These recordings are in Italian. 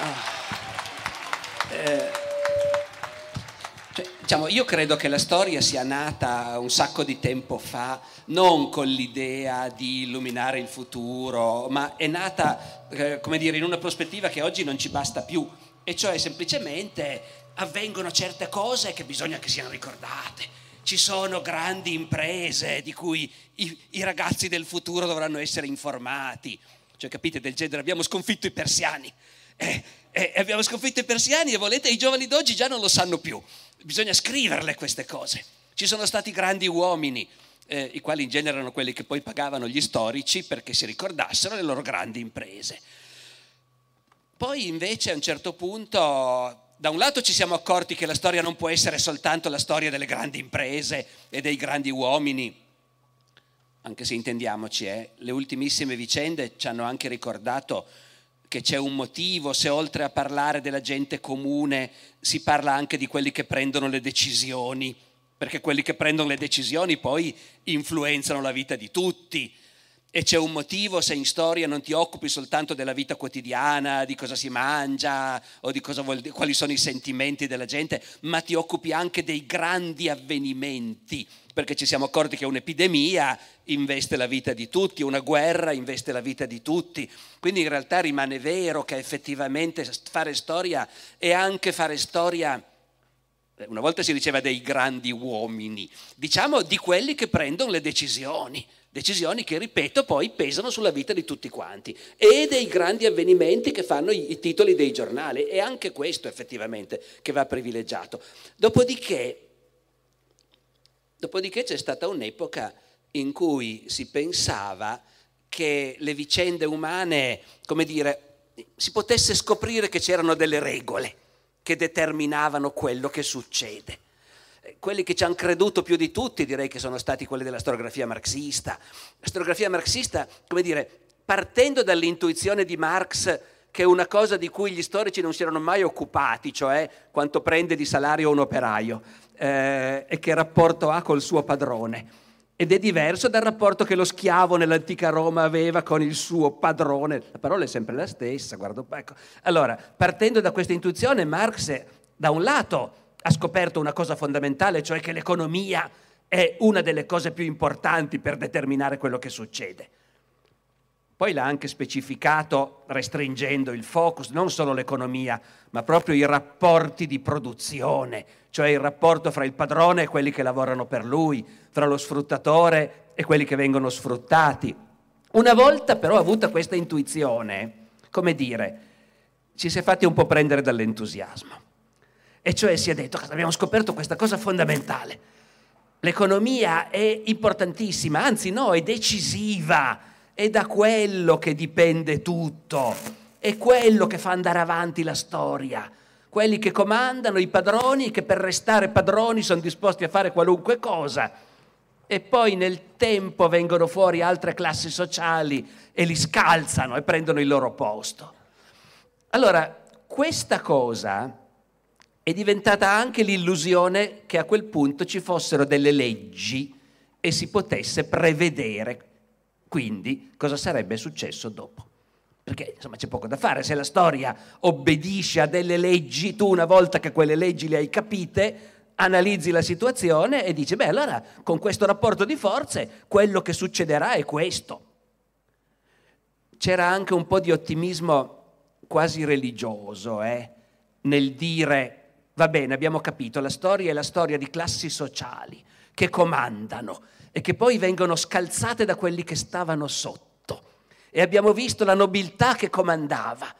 Ah. Eh, cioè, diciamo, io credo che la storia sia nata un sacco di tempo fa, non con l'idea di illuminare il futuro, ma è nata, eh, come dire, in una prospettiva che oggi non ci basta più, e cioè semplicemente avvengono certe cose che bisogna che siano ricordate. Ci sono grandi imprese di cui i, i ragazzi del futuro dovranno essere informati. Cioè, capite, del genere, abbiamo sconfitto i persiani. Eh, eh, abbiamo sconfitto i persiani e volete, i giovani d'oggi già non lo sanno più. Bisogna scriverle queste cose. Ci sono stati grandi uomini, eh, i quali in genere erano quelli che poi pagavano gli storici perché si ricordassero le loro grandi imprese. Poi invece a un certo punto da un lato ci siamo accorti che la storia non può essere soltanto la storia delle grandi imprese e dei grandi uomini, anche se intendiamoci, eh, le ultimissime vicende ci hanno anche ricordato che c'è un motivo, se oltre a parlare della gente comune si parla anche di quelli che prendono le decisioni, perché quelli che prendono le decisioni poi influenzano la vita di tutti e c'è un motivo se in storia non ti occupi soltanto della vita quotidiana, di cosa si mangia o di vuol, quali sono i sentimenti della gente, ma ti occupi anche dei grandi avvenimenti, perché ci siamo accorti che un'epidemia investe la vita di tutti, una guerra investe la vita di tutti. Quindi in realtà rimane vero che effettivamente fare storia è anche fare storia una volta si diceva dei grandi uomini, diciamo di quelli che prendono le decisioni decisioni che, ripeto, poi pesano sulla vita di tutti quanti e dei grandi avvenimenti che fanno i, titoli dei giornali. È anche questo effettivamente che va privilegiato. Dopodiché, dopodiché c'è stata un'epoca in cui si pensava che le vicende umane, come dire, si potesse scoprire che c'erano delle regole che determinavano quello che succede quelli che ci hanno creduto più di tutti direi che sono stati quelli della storiografia marxista. La storiografia marxista, come dire, partendo dall'intuizione di Marx che è una cosa di cui gli storici non si erano mai occupati, cioè quanto prende di salario un operaio eh, e che rapporto ha col suo padrone. Ed è diverso dal rapporto che lo schiavo nell'antica Roma aveva con il suo padrone. La parola è sempre la stessa, guarda. Ecco. Allora, partendo da questa intuizione, Marx, da un lato, ha scoperto una cosa fondamentale, cioè che l'economia è una delle cose più importanti per determinare quello che succede. Poi l'ha anche specificato restringendo il focus, non solo l'economia, ma proprio i rapporti di produzione, cioè il rapporto fra il padrone e quelli che lavorano per lui, fra lo sfruttatore e quelli che vengono sfruttati. Una volta però avuta questa intuizione, come dire, ci si è fatti un po' prendere dall'entusiasmo. E cioè si è detto, abbiamo scoperto questa cosa fondamentale. L'economia è importantissima, anzi no, è decisiva, è da quello che dipende tutto, è quello che fa andare avanti la storia. Quelli che comandano, i padroni, che per restare padroni sono disposti a fare qualunque cosa. E poi nel tempo vengono fuori altre classi sociali e li scalzano e prendono il loro posto. Allora, questa cosa è diventata anche l'illusione che a quel punto ci fossero delle leggi e si potesse prevedere quindi cosa sarebbe successo dopo. Perché insomma c'è poco da fare, se la storia obbedisce a delle leggi, tu una volta che quelle leggi le hai capite, analizzi la situazione e dici, beh allora con questo rapporto di forze quello che succederà è questo. C'era anche un po' di ottimismo quasi religioso eh, nel dire Va bene, abbiamo capito, la storia è la storia di classi sociali che comandano e che poi vengono scalzate da quelli che stavano sotto. E abbiamo visto la nobiltà che comandava.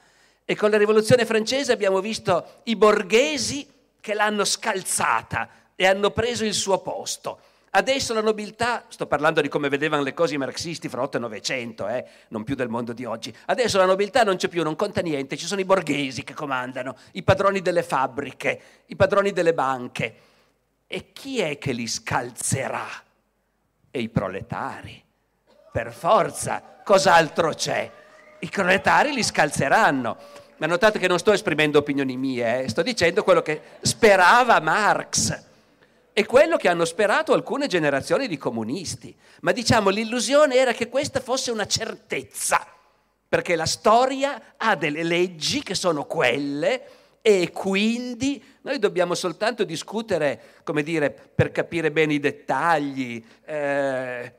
E con la rivoluzione francese abbiamo visto i borghesi che l'hanno scalzata e hanno preso il suo posto. Adesso la nobiltà, sto parlando di come vedevano le cose i marxisti fra 8 e 900, eh, non più del mondo di oggi, adesso la nobiltà non c'è più, non conta niente, ci sono i borghesi che comandano, i padroni delle fabbriche, i padroni delle banche. E chi è che li scalzerà? E i proletari. Per forza, cos'altro c'è? I proletari li scalzeranno. Ma notate che non sto esprimendo opinioni mie, eh? sto dicendo quello che sperava Marx è quello che hanno sperato alcune generazioni di comunisti. Ma diciamo l'illusione era che questa fosse una certezza, perché la storia ha delle leggi che sono quelle e quindi noi dobbiamo soltanto discutere, come dire, per capire bene i dettagli, eh,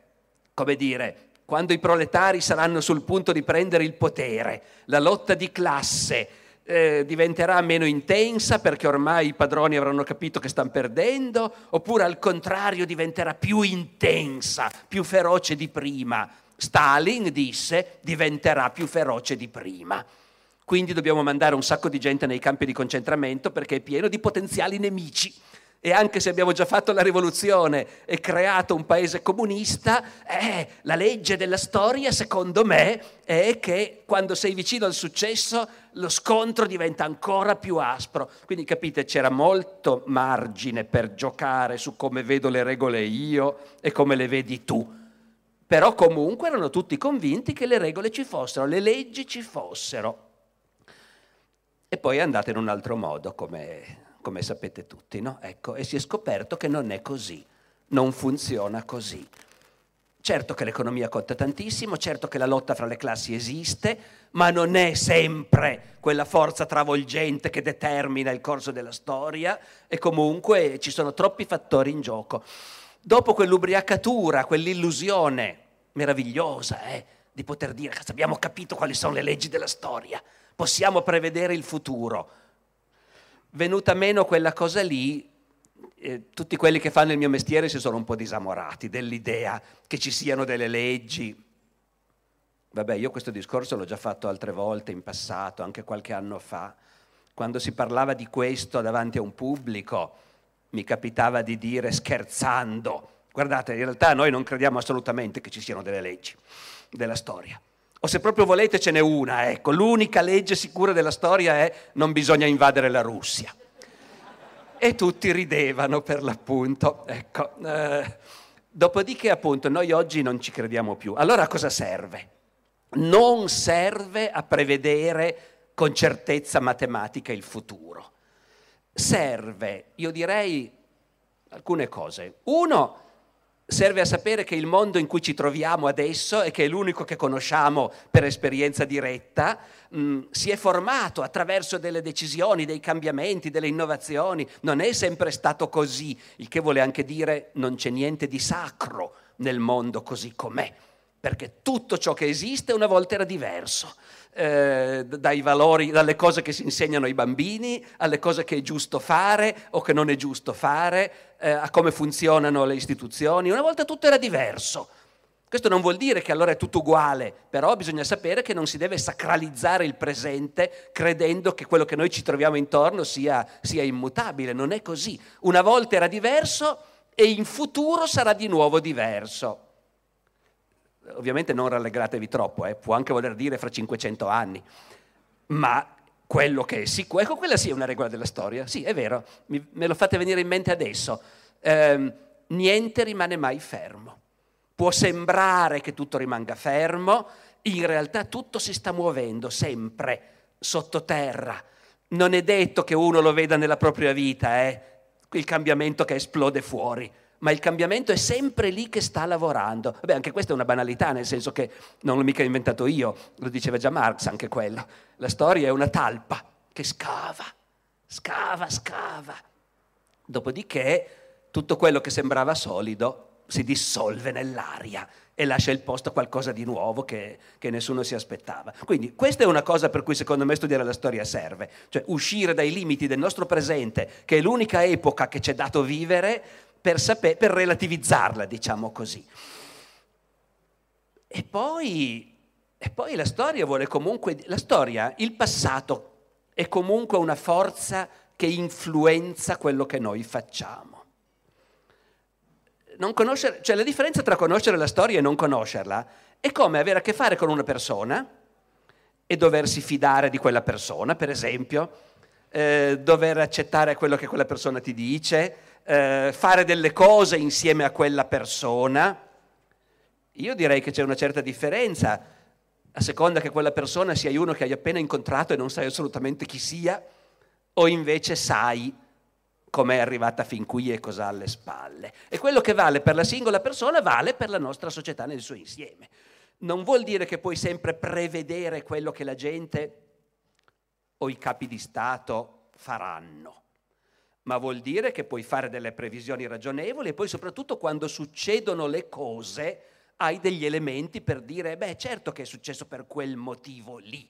come dire, quando i proletari saranno sul punto di prendere il potere, la lotta di classe eh, diventerà meno intensa perché ormai i padroni avranno capito che stanno perdendo, oppure al contrario diventerà più intensa, più feroce di prima. Stalin disse diventerà più feroce di prima. Quindi dobbiamo mandare un sacco di gente nei campi di concentramento perché è pieno di potenziali nemici. E anche se abbiamo già fatto la rivoluzione e creato un paese comunista, eh, la legge della storia, secondo me, è che quando sei vicino al successo lo scontro diventa ancora più aspro. Quindi capite, c'era molto margine per giocare su come vedo le regole io e come le vedi tu. Però comunque erano tutti convinti che le regole ci fossero, le leggi ci fossero e poi è andata in un altro modo, come, come sapete tutti, no? Ecco, e si è scoperto che non è così, non funziona così. Certo che l'economia conta tantissimo, certo che la lotta fra le classi esiste, ma non è sempre quella forza travolgente che determina il corso della storia e comunque ci sono troppi fattori in gioco. Dopo quell'ubriacatura, quell'illusione meravigliosa eh, di poter dire abbiamo capito quali sono le leggi della storia, possiamo prevedere il futuro. Venuta meno quella cosa lì, eh, tutti quelli che fanno il mio mestiere si sono un po' disamorati dell'idea che ci siano delle leggi. Vabbè, io questo discorso l'ho già fatto altre volte in passato, anche qualche anno fa. Quando si parlava di questo davanti a un pubblico, mi capitava di dire scherzando, guardate, in realtà noi non crediamo assolutamente che ci siano delle leggi della storia. O se proprio volete ce n'è una, ecco, l'unica legge sicura della storia è non bisogna invadere la Russia. E tutti ridevano per l'appunto. Ecco. Eh, dopodiché appunto noi oggi non ci crediamo più. Allora a cosa serve? Non serve a prevedere con certezza matematica il futuro. Serve, io direi, alcune cose. Uno, serve a sapere che il mondo in cui ci troviamo adesso e che è l'unico che conosciamo per esperienza diretta, mh, mm, si è formato attraverso delle decisioni, dei cambiamenti, delle innovazioni. Non è sempre stato così, il che vuole anche dire non c'è niente di sacro nel mondo così com'è, perché tutto ciò che esiste una volta era diverso eh, dai valori, dalle cose che si insegnano ai bambini, alle cose che è giusto fare o che non è giusto fare, eh, a come funzionano le istituzioni. Una volta tutto era diverso. Questo non vuol dire che allora è tutto uguale, però bisogna sapere che non si deve sacralizzare il presente credendo che quello che noi ci troviamo intorno sia, sia immutabile. Non è così. Una volta era diverso e in futuro sarà di nuovo diverso ovviamente non rallegratevi troppo, eh, può anche voler dire fra 500 anni, ma quello che è sicuro, ecco quella sì è una regola della storia, sì è vero, mi, me lo fate venire in mente adesso, eh, niente rimane mai fermo, può sembrare che tutto rimanga fermo, in realtà tutto si sta muovendo sempre sottoterra, non è detto che uno lo veda nella propria vita, eh, il cambiamento che esplode fuori, ma il cambiamento è sempre lì che sta lavorando. Vabbè, anche questa è una banalità, nel senso che non l'ho mica inventato io, lo diceva già Marx anche quello. La storia è una talpa che scava, scava, scava. Dopodiché tutto quello che sembrava solido si dissolve nell'aria e lascia il posto a qualcosa di nuovo che, che, nessuno si aspettava. Quindi questa è una cosa per cui secondo me studiare la storia serve, cioè uscire dai limiti del nostro presente, che è l'unica epoca che ci è dato vivere, per, saper, per relativizzarla, diciamo così. E poi, e poi la storia vuole comunque, la storia, il passato è comunque una forza che influenza quello che noi facciamo. cioè la differenza tra conoscere la storia e non conoscerla è come avere a che fare con una persona e doversi fidare di quella persona, per esempio, eh, dover accettare quello che quella persona ti dice, eh, fare delle cose insieme a quella persona, io direi che c'è una certa differenza, a seconda che quella persona sia uno che hai appena incontrato e non sai assolutamente chi sia, o invece sai come è arrivata fin qui e cosa ha alle spalle. E quello che vale per la singola persona vale per la nostra società nel suo insieme. non vuol dire che puoi sempre prevedere quello che la gente o i capi di Stato faranno, ma vuol dire che puoi fare delle previsioni ragionevoli e poi soprattutto quando succedono le cose hai degli elementi per dire, beh certo che è successo per quel motivo lì,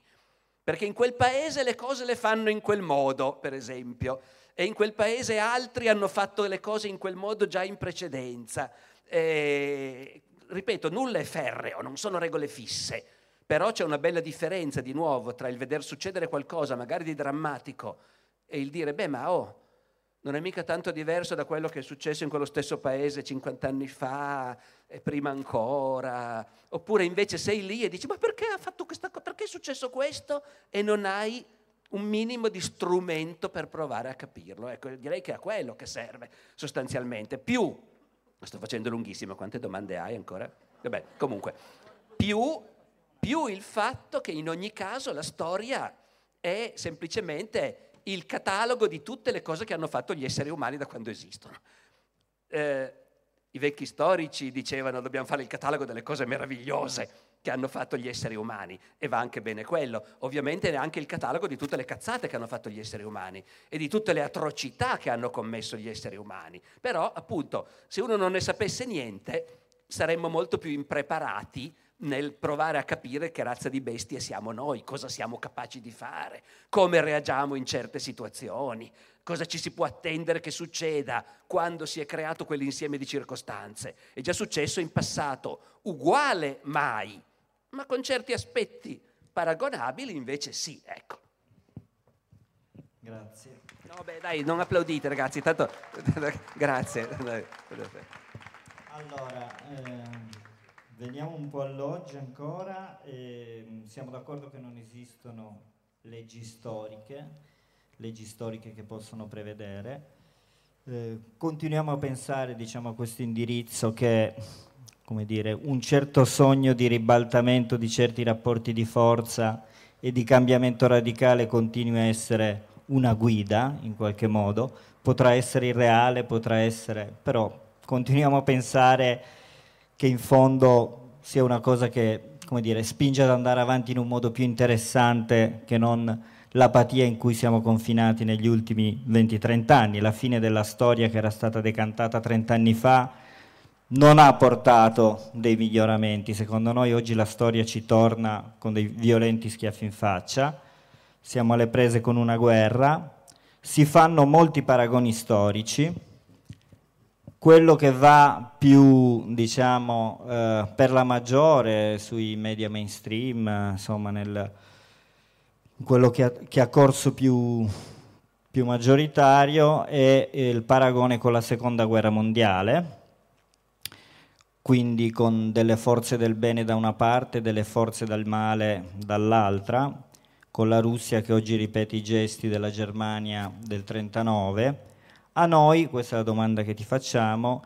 perché in quel paese le cose le fanno in quel modo, per esempio, e in quel paese altri hanno fatto le cose in quel modo già in precedenza. E, ripeto, nulla è ferreo, non sono regole fisse, però c'è una bella differenza di nuovo tra il veder succedere qualcosa, magari di drammatico, e il dire, beh, ma oh, non è mica tanto diverso da quello che è successo in quello stesso paese 50 anni fa e prima ancora. Oppure invece sei lì e dici, ma perché ha fatto questa cosa? Perché è successo questo? E non hai un minimo di strumento per provare a capirlo. Ecco, direi che è a quello che serve sostanzialmente. Più, sto facendo lunghissimo, quante domande hai ancora? Vabbè, comunque, più più il fatto che in ogni caso la storia è semplicemente il catalogo di tutte le cose che hanno fatto gli esseri umani da quando esistono. Eh, I vecchi storici dicevano dobbiamo fare il catalogo delle cose meravigliose che hanno fatto gli esseri umani e va anche bene quello. Ovviamente è anche il catalogo di tutte le cazzate che hanno fatto gli esseri umani e di tutte le atrocità che hanno commesso gli esseri umani. Però appunto se uno non ne sapesse niente saremmo molto più impreparati nel provare a capire che razza di bestie siamo noi, cosa siamo capaci di fare, come reagiamo in certe situazioni, cosa ci si può attendere che succeda quando si è creato quell'insieme di circostanze. È già successo in passato, uguale mai, ma con certi aspetti paragonabili invece sì, ecco. Grazie. No, beh, dai, non applaudite ragazzi, tanto grazie. Allora, ehm... Veniamo un po' all'oggi ancora, eh, siamo d'accordo che non esistono leggi storiche, leggi storiche che possono prevedere. Eh, continuiamo a pensare diciamo, a questo indirizzo che come dire, un certo sogno di ribaltamento di certi rapporti di forza e di cambiamento radicale continui a essere una guida in qualche modo, potrà essere irreale, potrà essere, però continuiamo a pensare che in fondo sia una cosa che come dire, spinge ad andare avanti in un modo più interessante che non l'apatia in cui siamo confinati negli ultimi 20-30 anni. La fine della storia che era stata decantata 30 anni fa non ha portato dei miglioramenti. Secondo noi oggi la storia ci torna con dei violenti schiaffi in faccia, siamo alle prese con una guerra, si fanno molti paragoni storici quello che va più, diciamo, eh, per la maggiore sui media mainstream, insomma, nel, quello che ha, che ha corso più, più, maggioritario è il paragone con la seconda guerra mondiale, quindi con delle forze del bene da una parte e delle forze del male dall'altra, con la Russia che oggi ripete i gesti della Germania del 39 a noi, questa è la domanda che ti facciamo,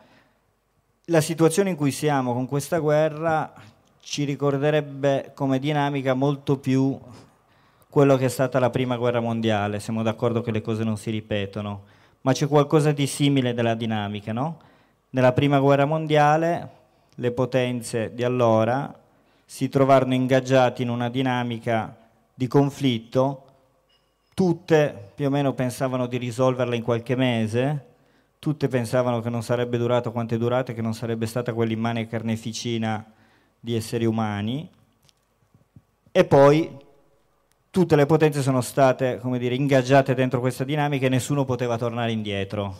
la situazione in cui siamo con questa guerra ci ricorderebbe come dinamica molto più quello che è stata la prima guerra mondiale, siamo d'accordo che le cose non si ripetono, ma c'è qualcosa di simile della dinamica, no? Nella prima guerra mondiale le potenze di allora si trovarono ingaggiati in una dinamica di conflitto tutte più o meno pensavano di risolverla in qualche mese, tutte pensavano che non sarebbe durato quanto è durato e che non sarebbe stata quell'immane carneficina di esseri umani, e poi tutte le potenze sono state, come dire, ingaggiate dentro questa dinamica e nessuno poteva tornare indietro.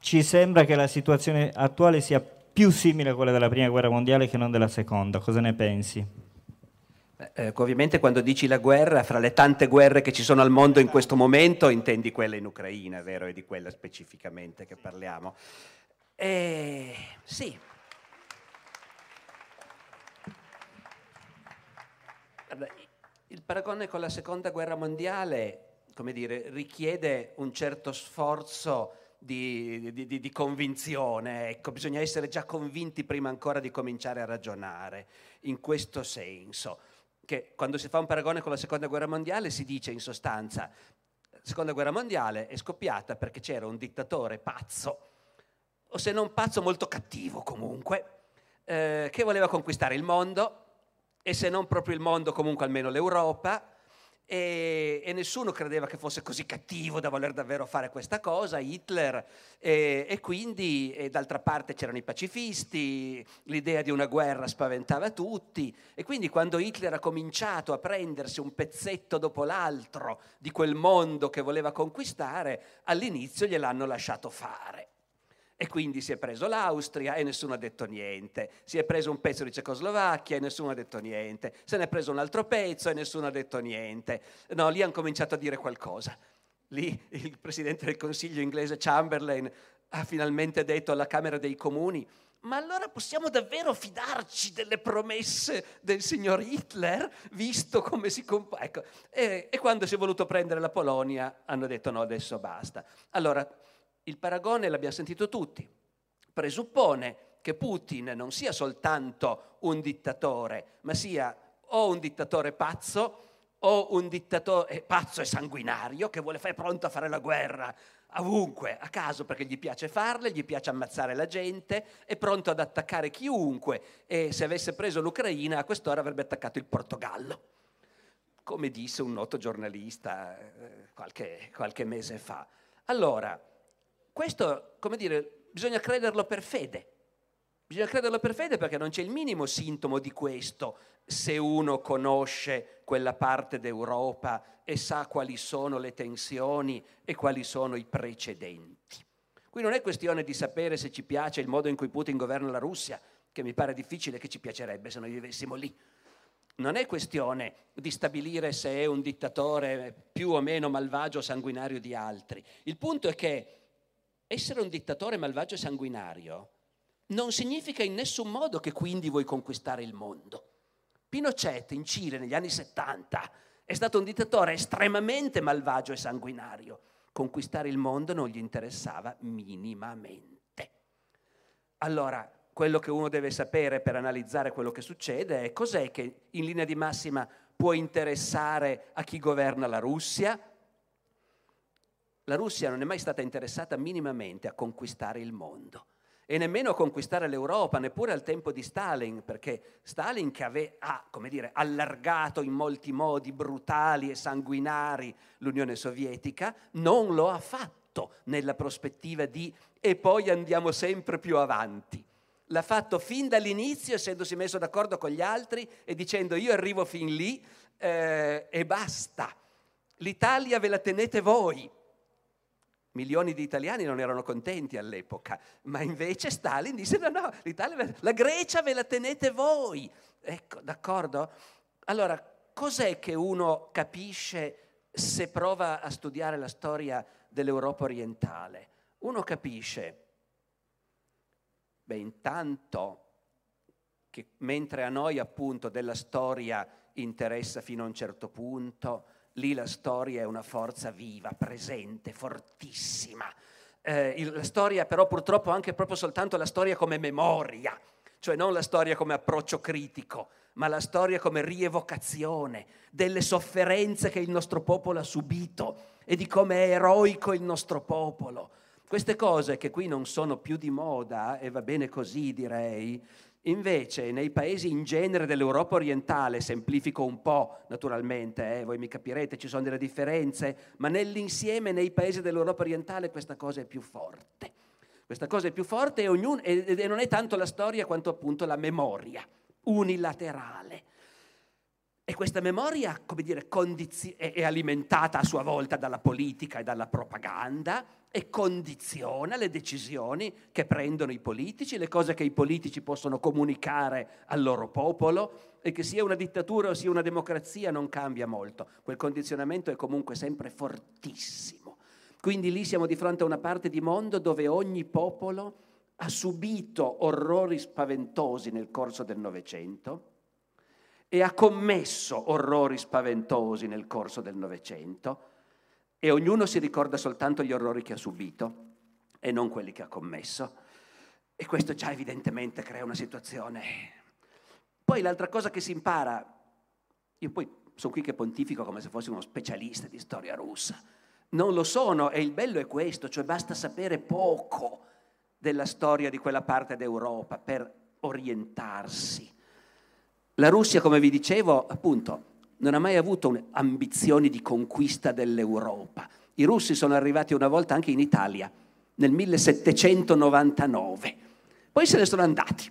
Ci sembra che la situazione attuale sia più simile a quella della prima guerra mondiale che non della seconda. Cosa ne pensi? Eh, ovviamente quando dici la guerra, fra le tante guerre che ci sono al mondo in questo momento, intendi quella in Ucraina, vero? È di quella specificamente che parliamo. Eh, sì. Il paragone con la seconda guerra mondiale, come dire, richiede un certo sforzo di, di, di, convinzione, ecco, bisogna essere già convinti prima ancora di cominciare a ragionare in questo senso che quando si fa un paragone con la seconda guerra mondiale si dice in sostanza la seconda guerra mondiale è scoppiata perché c'era un dittatore pazzo, o se non pazzo molto cattivo comunque, eh, che voleva conquistare il mondo, e se non proprio il mondo, comunque almeno l'Europa, e, e, nessuno credeva che fosse così cattivo da voler davvero fare questa cosa, Hitler, e, e quindi e d'altra parte c'erano i pacifisti, l'idea di una guerra spaventava tutti e quindi quando Hitler ha cominciato a prendersi un pezzetto dopo l'altro di quel mondo che voleva conquistare, all'inizio gliel'hanno lasciato fare. E quindi si è preso l'Austria e nessuno ha detto niente, si è preso un pezzo di Cecoslovacchia e nessuno ha detto niente, se ne è preso un altro pezzo e nessuno ha detto niente. No, lì hanno cominciato a dire qualcosa. Lì il presidente del Consiglio inglese Chamberlain ha finalmente detto alla Camera dei Comuni ma allora possiamo davvero fidarci delle promesse del signor Hitler, visto come si comporta? Ecco, e, e, quando si è voluto prendere la Polonia hanno detto no, adesso basta. Allora, il paragone l'abbiamo sentito tutti, presuppone che Putin non sia soltanto un dittatore, ma sia o un dittatore pazzo o un dittatore eh, pazzo e sanguinario che vuole fare pronto a fare la guerra ovunque, a caso perché gli piace farle, gli piace ammazzare la gente, è pronto ad attaccare chiunque. E se avesse preso l'Ucraina a quest'ora avrebbe attaccato il Portogallo, come disse un noto giornalista eh, qualche, qualche mese fa. Allora, questo, come dire, bisogna crederlo per fede. Bisogna crederlo per fede perché non c'è il minimo sintomo di questo se uno conosce quella parte d'Europa e sa quali sono le tensioni e quali sono i precedenti. Qui non è questione di sapere se ci piace il modo in cui Putin governa la Russia, che mi pare difficile che ci piacerebbe se noi vivessimo lì. Non è questione di stabilire se è un dittatore più o meno malvagio o sanguinario di altri. Il punto è che essere un dittatore malvagio e sanguinario non significa in nessun modo che quindi vuoi conquistare il mondo. Pinochet in Cile negli anni 70 è stato un dittatore estremamente malvagio e sanguinario. Conquistare il mondo non gli interessava minimamente. Allora, quello che uno deve sapere per analizzare quello che succede è cos'è che in linea di massima può interessare a chi governa la Russia, la Russia non è mai stata interessata minimamente a conquistare il mondo e nemmeno a conquistare l'Europa, neppure al tempo di Stalin, perché Stalin che ave, ha, dire, allargato in molti modi brutali e sanguinari l'Unione Sovietica, non lo ha fatto nella prospettiva di e poi andiamo sempre più avanti. L'ha fatto fin dall'inizio, essendosi messo d'accordo con gli altri e dicendo io arrivo fin lì eh, e basta. L'Italia ve la tenete voi, Milioni di italiani non erano contenti all'epoca, ma invece Stalin disse no, no, la Grecia ve la tenete voi. Ecco, d'accordo? Allora, cos'è che uno capisce se prova a studiare la storia dell'Europa orientale? Uno capisce, beh, intanto che mentre a noi appunto della storia interessa fino a un certo punto, lì la storia è una forza viva, presente, fortissima. Eh, la storia però purtroppo anche proprio soltanto la storia come memoria, cioè non la storia come approccio critico, ma la storia come rievocazione delle sofferenze che il nostro popolo ha subito e di come è eroico il nostro popolo. Queste cose che qui non sono più di moda, e va bene così direi, Invece nei paesi in genere dell'Europa orientale, semplifico un po' naturalmente, eh, voi mi capirete, ci sono delle differenze, ma nell'insieme nei paesi dell'Europa orientale questa cosa è più forte. Questa cosa è più forte e, ognuno, e, e non è tanto la storia quanto appunto la memoria unilaterale. E questa memoria, come dire, condizi- è alimentata a sua volta dalla politica e dalla propaganda e condiziona le decisioni che prendono i politici, le cose che i politici possono comunicare al loro popolo e che sia una dittatura o sia una democrazia non cambia molto. Quel condizionamento è comunque sempre fortissimo. Quindi lì siamo di fronte a una parte di mondo dove ogni popolo ha subito orrori spaventosi nel corso del Novecento e ha commesso orrori spaventosi nel corso del Novecento e ognuno si ricorda soltanto gli orrori che ha subito e non quelli che ha commesso. E questo già evidentemente crea una situazione. Poi l'altra cosa che si impara, io poi sono qui che pontifico come se fossi uno specialista di storia russa, non lo sono e il bello è questo, cioè basta sapere poco della storia di quella parte d'Europa per orientarsi. La Russia, come vi dicevo, appunto, non ha mai avuto ambizioni di conquista dell'Europa. I russi sono arrivati una volta anche in Italia, nel 1799. Poi se ne sono andati.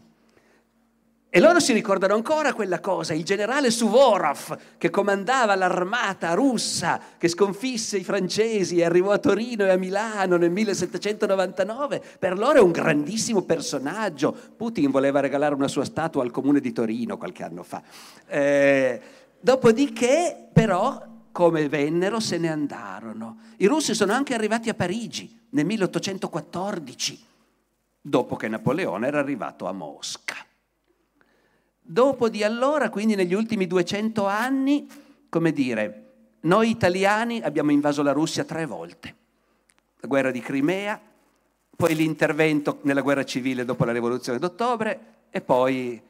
E loro si ricordano ancora quella cosa, il generale Suvorov che comandava l'armata russa che sconfisse i francesi e arrivò a Torino e a Milano nel 1799, per loro è un grandissimo personaggio. Putin voleva regalare una sua statua al comune di Torino qualche anno fa. Eh, dopodiché però come vennero se ne andarono. I russi sono anche arrivati a Parigi nel 1814, dopo che Napoleone era arrivato a Mosca. Dopo di allora, quindi negli ultimi 200 anni, come dire, noi italiani abbiamo invaso la Russia tre volte. La guerra di Crimea, poi l'intervento nella guerra civile dopo la rivoluzione d'ottobre e poi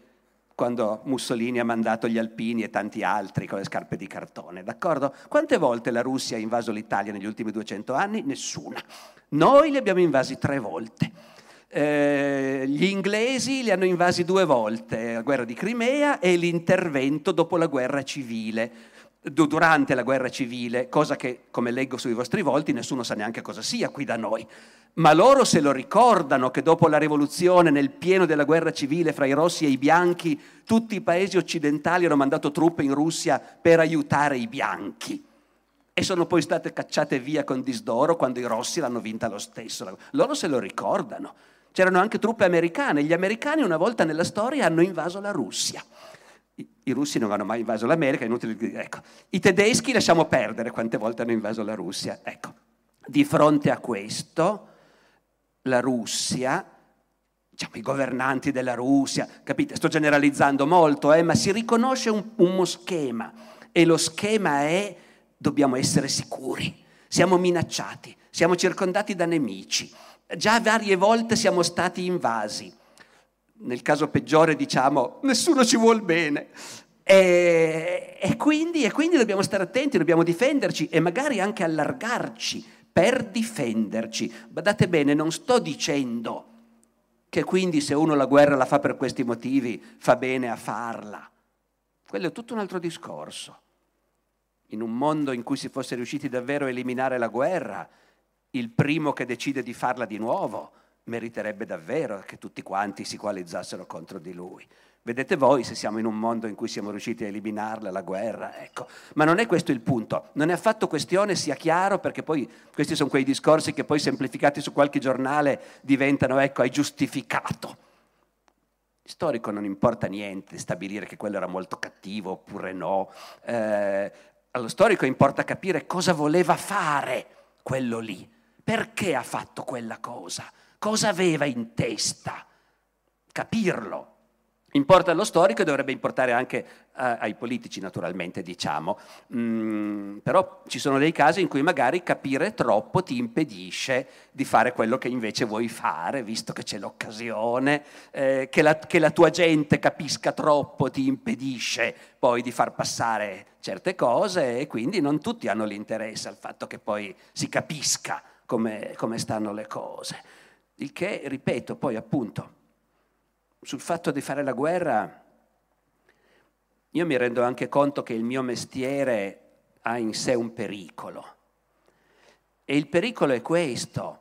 quando Mussolini ha mandato gli alpini e tanti altri con le scarpe di cartone, d'accordo? Quante volte la Russia ha invaso l'Italia negli ultimi 200 anni? Nessuna. Noi li abbiamo invasi tre volte. Eh, gli inglesi li hanno invasi due volte, la guerra di Crimea e l'intervento dopo la guerra civile, durante la guerra civile, cosa che, come leggo sui vostri volti, nessuno sa neanche cosa sia qui da noi. Ma loro se lo ricordano che dopo la rivoluzione, nel pieno della guerra civile fra i rossi e i bianchi, tutti i paesi occidentali hanno mandato truppe in Russia per aiutare i bianchi. E sono poi state cacciate via con disdoro quando i rossi l'hanno vinta lo stesso. Loro se lo ricordano. C'erano anche truppe americane. Gli americani una volta nella storia hanno invaso la Russia. I, russi non hanno mai invaso l'America, inutile dire. Ecco. I tedeschi lasciamo perdere quante volte hanno invaso la Russia. Ecco. Di fronte a questo, la Russia, diciamo, i governanti della Russia, capite, sto generalizzando molto, eh, ma si riconosce un, uno schema e lo schema è dobbiamo essere sicuri, siamo minacciati, siamo circondati da nemici Già varie volte siamo stati invasi. Nel caso peggiore diciamo nessuno ci vuol bene. E, e, quindi, e quindi dobbiamo stare attenti, dobbiamo difenderci e magari anche allargarci per difenderci. Badate bene, non sto dicendo che quindi se uno la guerra la fa per questi motivi fa bene a farla. Quello è tutto un altro discorso. In un mondo in cui si fosse riusciti davvero a eliminare la guerra, il primo che decide di farla di nuovo meriterebbe davvero che tutti quanti si coalizzassero contro di lui. Vedete voi se siamo in un mondo in cui siamo riusciti a eliminarla, la guerra, ecco. Ma non è questo il punto, non è affatto questione, sia chiaro, perché poi questi sono quei discorsi che poi semplificati su qualche giornale diventano, ecco, hai giustificato. Storico non importa niente stabilire che quello era molto cattivo oppure no. Eh, allo storico importa capire cosa voleva fare quello lì. Perché ha fatto quella cosa? Cosa aveva in testa? Capirlo. Importa allo storico e dovrebbe importare anche uh, ai politici, naturalmente, diciamo. Mm, però ci sono dei casi in cui magari capire troppo ti impedisce di fare quello che invece vuoi fare, visto che c'è l'occasione. Eh, che, la, che la tua gente capisca troppo ti impedisce poi di far passare certe cose e quindi non tutti hanno l'interesse al fatto che poi si capisca come, come stanno le cose. Il che, ripeto, poi appunto, sul fatto di fare la guerra, io mi rendo anche conto che il mio mestiere ha in sé un pericolo. E il pericolo è questo,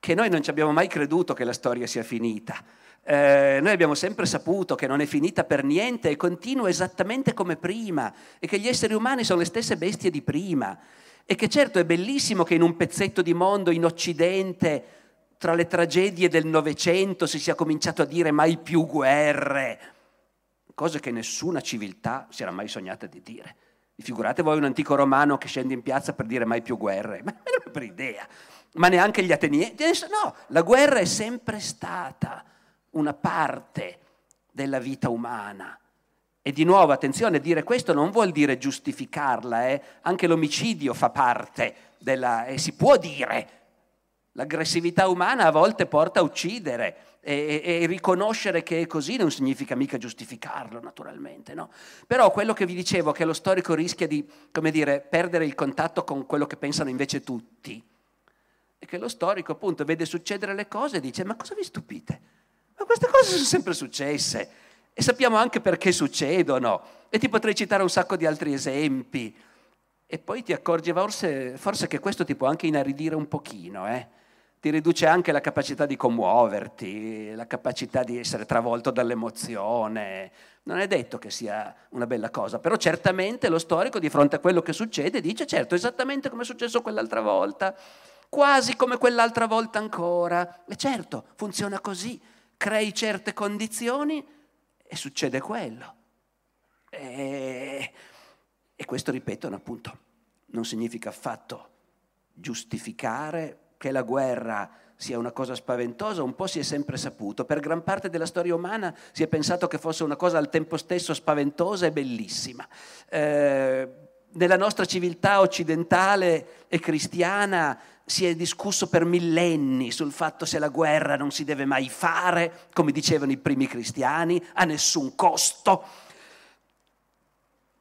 che noi non ci abbiamo mai creduto che la storia sia finita. Eh, noi abbiamo sempre saputo che non è finita per niente e continua esattamente come prima e che gli esseri umani sono le stesse bestie di prima e che certo è bellissimo che in un pezzetto di mondo in Occidente, tra le tragedie del Novecento, si sia cominciato a dire mai più guerre, cose che nessuna civiltà si era mai sognata di dire. Figurate voi un antico romano che scende in piazza per dire mai più guerre, ma non per idea. Ma neanche gli ateniesi. No, la guerra è sempre stata una parte della vita umana e di nuovo, attenzione, dire questo non vuol dire giustificarla, eh? anche l'omicidio fa parte della... e si può dire. L'aggressività umana a volte porta a uccidere e, e, e, riconoscere che è così non significa mica giustificarlo, naturalmente, no? Però quello che vi dicevo, che lo storico rischia di, come dire, perdere il contatto con quello che pensano invece tutti, è che lo storico appunto vede succedere le cose e dice ma cosa vi stupite? Ma queste cose sono sempre successe e sappiamo anche perché succedono e ti potrei citare un sacco di altri esempi. E poi ti accorgi forse, forse che questo ti può anche inaridire un pochino, eh? Ti riduce anche la capacità di commuoverti, la capacità di essere travolto dall'emozione. Non è detto che sia una bella cosa, però certamente lo storico di fronte a quello che succede dice certo esattamente come è successo quell'altra volta, quasi come quell'altra volta ancora. E certo, funziona così, crei certe condizioni e succede quello. E, e questo, ripeto, appunto, non significa affatto giustificare che la guerra sia una cosa spaventosa, un po' si è sempre saputo. Per gran parte della storia umana si è pensato che fosse una cosa al tempo stesso spaventosa e bellissima. Eh, nella nostra civiltà occidentale e cristiana si è discusso per millenni sul fatto se la guerra non si deve mai fare, come dicevano i primi cristiani, a nessun costo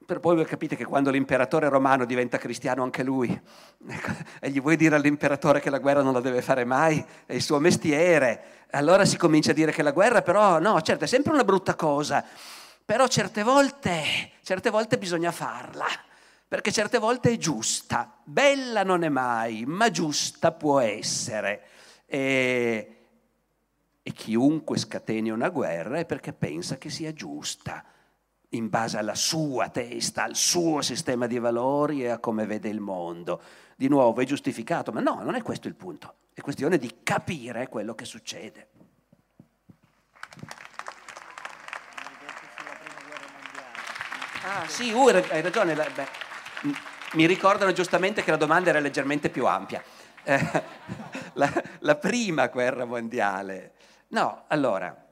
per poi voi capite che quando l'imperatore romano diventa cristiano anche lui, ecco, e gli vuoi dire all'imperatore che la guerra non la deve fare mai, è il suo mestiere, allora si comincia a dire che la guerra però, no, certo, è sempre una brutta cosa, però certe volte, certe volte bisogna farla, perché certe volte è giusta, bella non è mai, ma giusta può essere. E, e chiunque scateni una guerra è perché pensa che sia giusta in base alla sua testa, al suo sistema di valori e a come vede il mondo. Di nuovo è giustificato, ma no, non è questo il punto, è questione di capire quello che succede. Ah sì, uh, hai ragione, beh, mi ricordano giustamente che la domanda era leggermente più ampia. Eh, la, la prima guerra mondiale. No, allora,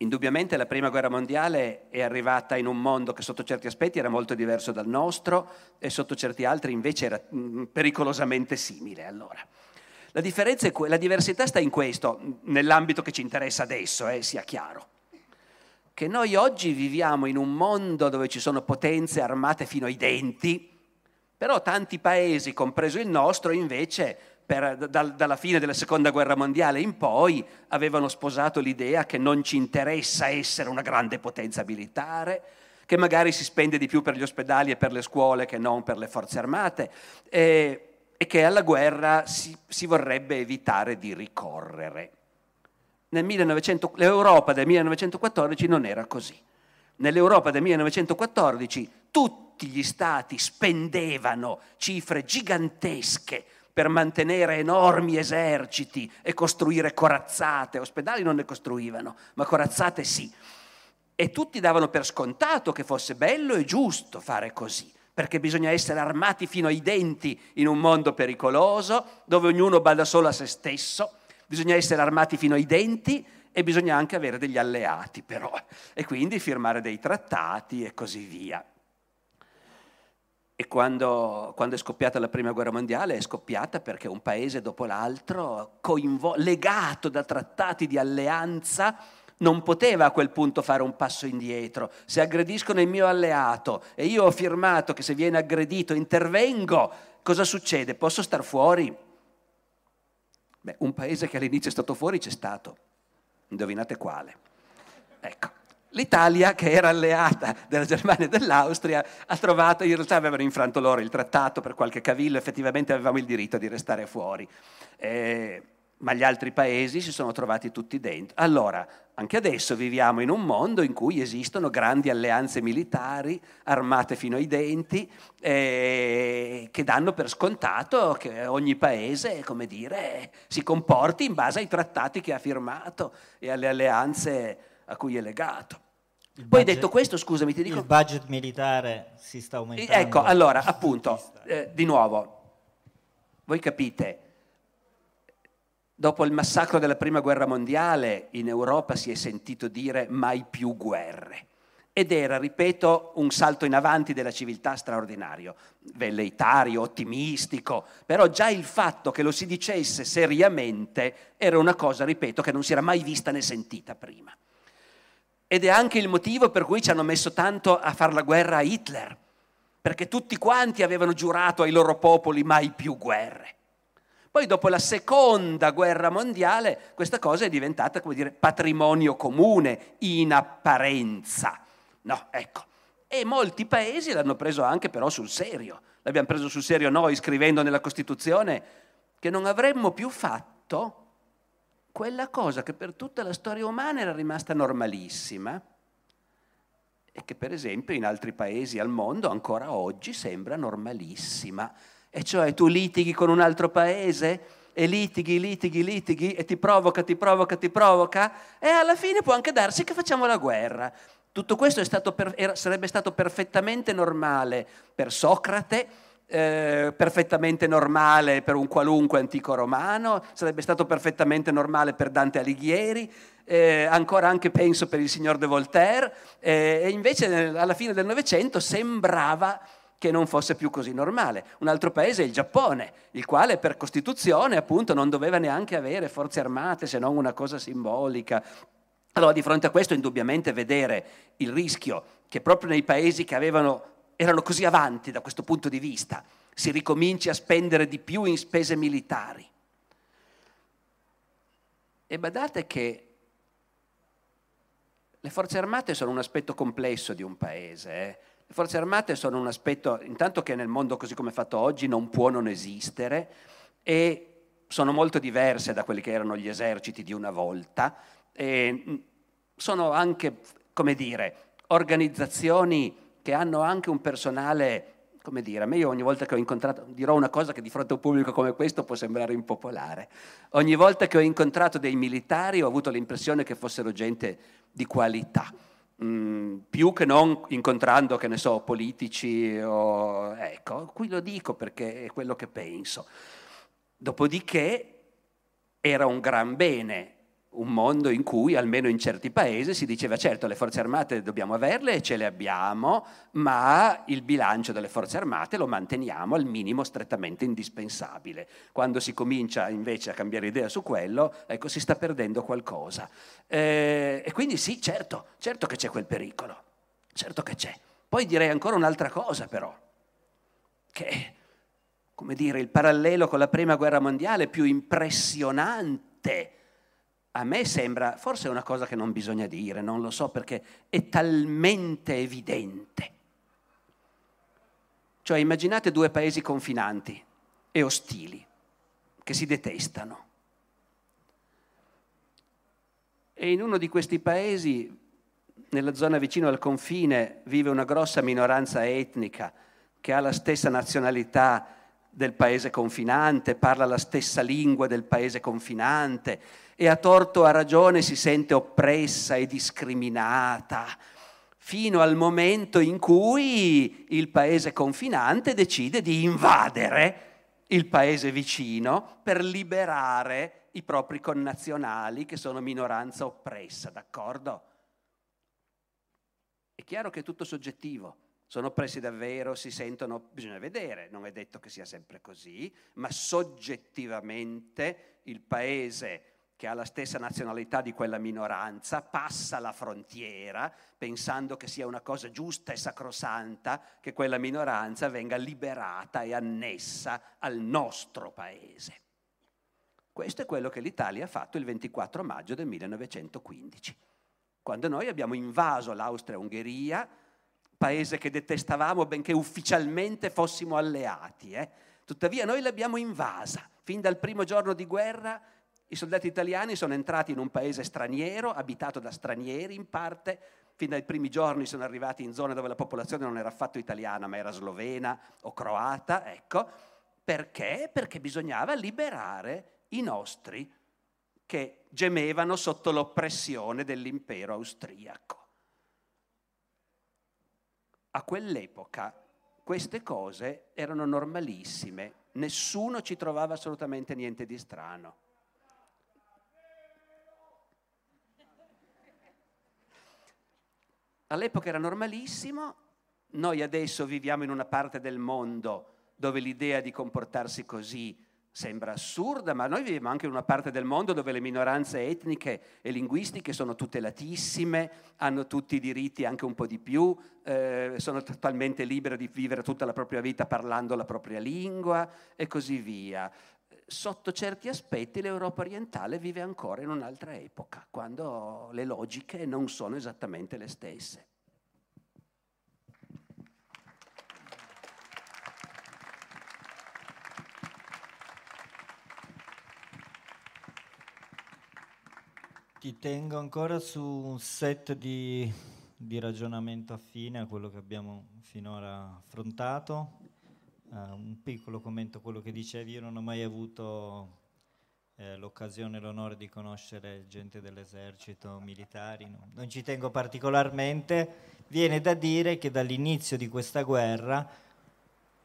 Indubbiamente la prima guerra mondiale è arrivata in un mondo che sotto certi aspetti era molto diverso dal nostro e sotto certi altri invece era mm, pericolosamente simile. Allora, la, la, diversità sta in questo, nell'ambito che ci interessa adesso, eh, sia chiaro, che noi oggi viviamo in un mondo dove ci sono potenze armate fino ai denti, però tanti paesi, compreso il nostro, invece per, da, dalla fine della seconda guerra mondiale in poi avevano sposato l'idea che non ci interessa essere una grande potenza militare, che magari si spende di più per gli ospedali e per le scuole che non per le forze armate e, e che alla guerra si, si, vorrebbe evitare di ricorrere. Nel 1900, L'Europa del 1914 non era così. Nell'Europa del 1914 tutti gli stati spendevano cifre gigantesche per mantenere enormi eserciti e costruire corazzate. Ospedali non ne costruivano, ma corazzate sì. E tutti davano per scontato che fosse bello e giusto fare così, perché bisogna essere armati fino ai denti in un mondo pericoloso, dove ognuno bada solo a se stesso, bisogna essere armati fino ai denti e bisogna anche avere degli alleati però, e quindi firmare dei trattati e così via. E quando, quando, è scoppiata la prima guerra mondiale è scoppiata perché un paese dopo l'altro, coinvo- legato da trattati di alleanza, non poteva a quel punto fare un passo indietro. Se aggrediscono il mio alleato e io ho firmato che se viene aggredito intervengo, cosa succede? Posso star fuori? Beh, un paese che all'inizio è stato fuori c'è stato. Indovinate quale? Ecco. L'Italia, che era alleata della Germania e dell'Austria, ha trovato, in realtà avevano infranto loro il trattato per qualche cavillo, effettivamente avevamo il diritto di restare fuori, eh, ma gli altri paesi si sono trovati tutti dentro. Allora, anche adesso viviamo in un mondo in cui esistono grandi alleanze militari, armate fino ai denti, eh, che danno per scontato che ogni paese, come dire, si comporti in base ai trattati che ha firmato e alle alleanze a cui è legato. Il Poi budget, detto questo, scusami, ti dico... Il budget militare si sta aumentando. Ecco, allora, appunto, eh, di nuovo, voi capite, dopo il massacro della Prima Guerra Mondiale in Europa si è sentito dire mai più guerre. Ed era, ripeto, un salto in avanti della civiltà straordinario, velleitario, ottimistico, però già il fatto che lo si dicesse seriamente era una cosa, ripeto, che non si era mai vista né sentita prima. Ed è anche il motivo per cui ci hanno messo tanto a fare la guerra a Hitler, perché tutti quanti avevano giurato ai loro popoli mai più guerre. Poi dopo la seconda guerra mondiale questa cosa è diventata, come dire, patrimonio comune in apparenza. No, ecco. E molti paesi l'hanno preso anche però sul serio. L'abbiamo preso sul serio noi scrivendo nella Costituzione che non avremmo più fatto quella cosa che per tutta la storia umana era rimasta normalissima e che per esempio in altri paesi al mondo ancora oggi sembra normalissima. E cioè tu litighi con un altro paese e litighi, litighi, litighi e ti provoca, ti provoca, ti provoca e alla fine può anche darsi che facciamo la guerra. Tutto questo stato per, sarebbe stato perfettamente normale per Socrate, eh, perfettamente normale per un qualunque antico romano, sarebbe stato perfettamente normale per Dante Alighieri, eh, ancora anche penso per il signor de Voltaire, eh, e invece alla fine del Novecento sembrava che non fosse più così normale. Un altro paese è il Giappone, il quale per Costituzione appunto non doveva neanche avere forze armate se non una cosa simbolica. Allora di fronte a questo indubbiamente vedere il rischio che proprio nei paesi che avevano erano così avanti da questo punto di vista, si ricominci a spendere di più in spese militari. E badate che le forze armate sono un aspetto complesso di un paese. Eh? Le forze armate sono un aspetto, intanto che nel mondo così come è fatto oggi non può non esistere e sono molto diverse da quelli che erano gli eserciti di una volta. Sono anche, come dire, organizzazioni che hanno anche un personale, come dire, a me ogni volta che ho incontrato, dirò una cosa che di fronte a un pubblico come questo può sembrare impopolare, ogni volta che ho incontrato dei militari ho avuto l'impressione che fossero gente di qualità. Mm, più che non incontrando, che ne so, politici o... Ecco, qui lo dico perché è quello che penso. Dopodiché era un gran bene un mondo in cui, almeno in certi paesi, si diceva certo le forze armate dobbiamo averle e ce le abbiamo, ma il bilancio delle forze armate lo manteniamo al minimo strettamente indispensabile. Quando si comincia invece a cambiare idea su quello, ecco, si sta perdendo qualcosa. Eh, e quindi sì, certo, certo che c'è quel pericolo, certo che c'è. Poi direi ancora un'altra cosa però, che come dire, il parallelo con la prima guerra mondiale più impressionante a me sembra, forse è una cosa che non bisogna dire, non lo so perché è talmente evidente. Cioè immaginate due paesi confinanti e ostili, che si detestano. E in uno di questi paesi, nella zona vicino al confine, vive una grossa minoranza etnica che ha la stessa nazionalità del paese confinante, parla la stessa lingua del paese confinante e a torto o a ragione si sente oppressa e discriminata, fino al momento in cui il paese confinante decide di invadere il paese vicino per liberare i propri connazionali che sono minoranza oppressa, d'accordo? È chiaro che è tutto soggettivo sono oppressi davvero, si sentono, bisogna vedere, non è detto che sia sempre così, ma soggettivamente il paese che ha la stessa nazionalità di quella minoranza passa la frontiera pensando che sia una cosa giusta e sacrosanta che quella minoranza venga liberata e annessa al nostro paese. Questo è quello che l'Italia ha fatto il 24 maggio del 1915, quando noi abbiamo invaso l'Austria-Ungheria, paese che detestavamo benché ufficialmente fossimo alleati. Eh? Tuttavia noi l'abbiamo invasa. Fin dal primo giorno di guerra i soldati italiani sono entrati in un paese straniero, abitato da stranieri in parte, fin dai primi giorni sono arrivati in zone dove la popolazione non era affatto italiana, ma era slovena o croata, ecco. Perché? Perché bisognava liberare i nostri che gemevano sotto l'oppressione dell'impero austriaco a quell'epoca queste cose erano normalissime, nessuno ci trovava assolutamente niente di strano. All'epoca era normalissimo, noi adesso viviamo in una parte del mondo dove l'idea di comportarsi così Sembra assurda, ma noi viviamo anche in una parte del mondo dove le minoranze etniche e linguistiche sono tutelatissime, hanno tutti i diritti anche un po' di più, eh, sono totalmente libere di vivere tutta la propria vita parlando la propria lingua e così via. Sotto certi aspetti l'Europa orientale vive ancora in un'altra epoca, quando le logiche non sono esattamente le stesse. Ti tengo ancora su un set di, di ragionamento affine a quello che abbiamo finora affrontato. Uh, un piccolo commento a quello che dicevi, io non ho mai avuto eh, l'occasione e l'onore di conoscere gente dell'esercito, militari, no? non ci tengo particolarmente. Viene da dire che dall'inizio di questa guerra,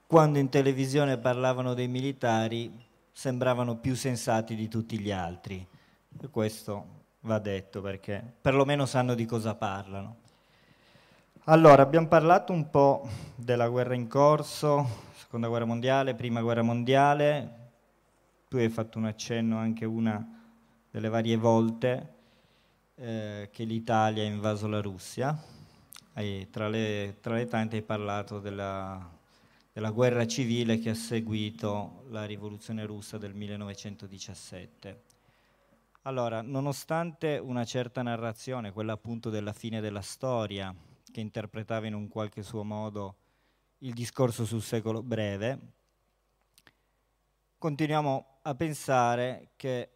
quando in televisione parlavano dei militari, sembravano più sensati di tutti gli altri. E questo va detto perché perlomeno sanno di cosa parlano. Allora, abbiamo parlato un po' della guerra in corso, seconda guerra mondiale, prima guerra mondiale, tu hai fatto un accenno anche una delle varie volte eh, che l'Italia ha invaso la Russia, e tra, le, tra le tante hai parlato della, della guerra civile che ha seguito la rivoluzione russa del 1917. Allora, nonostante una certa narrazione, quella appunto della fine della storia, che interpretava in un qualche suo modo il discorso sul secolo breve, continuiamo a pensare che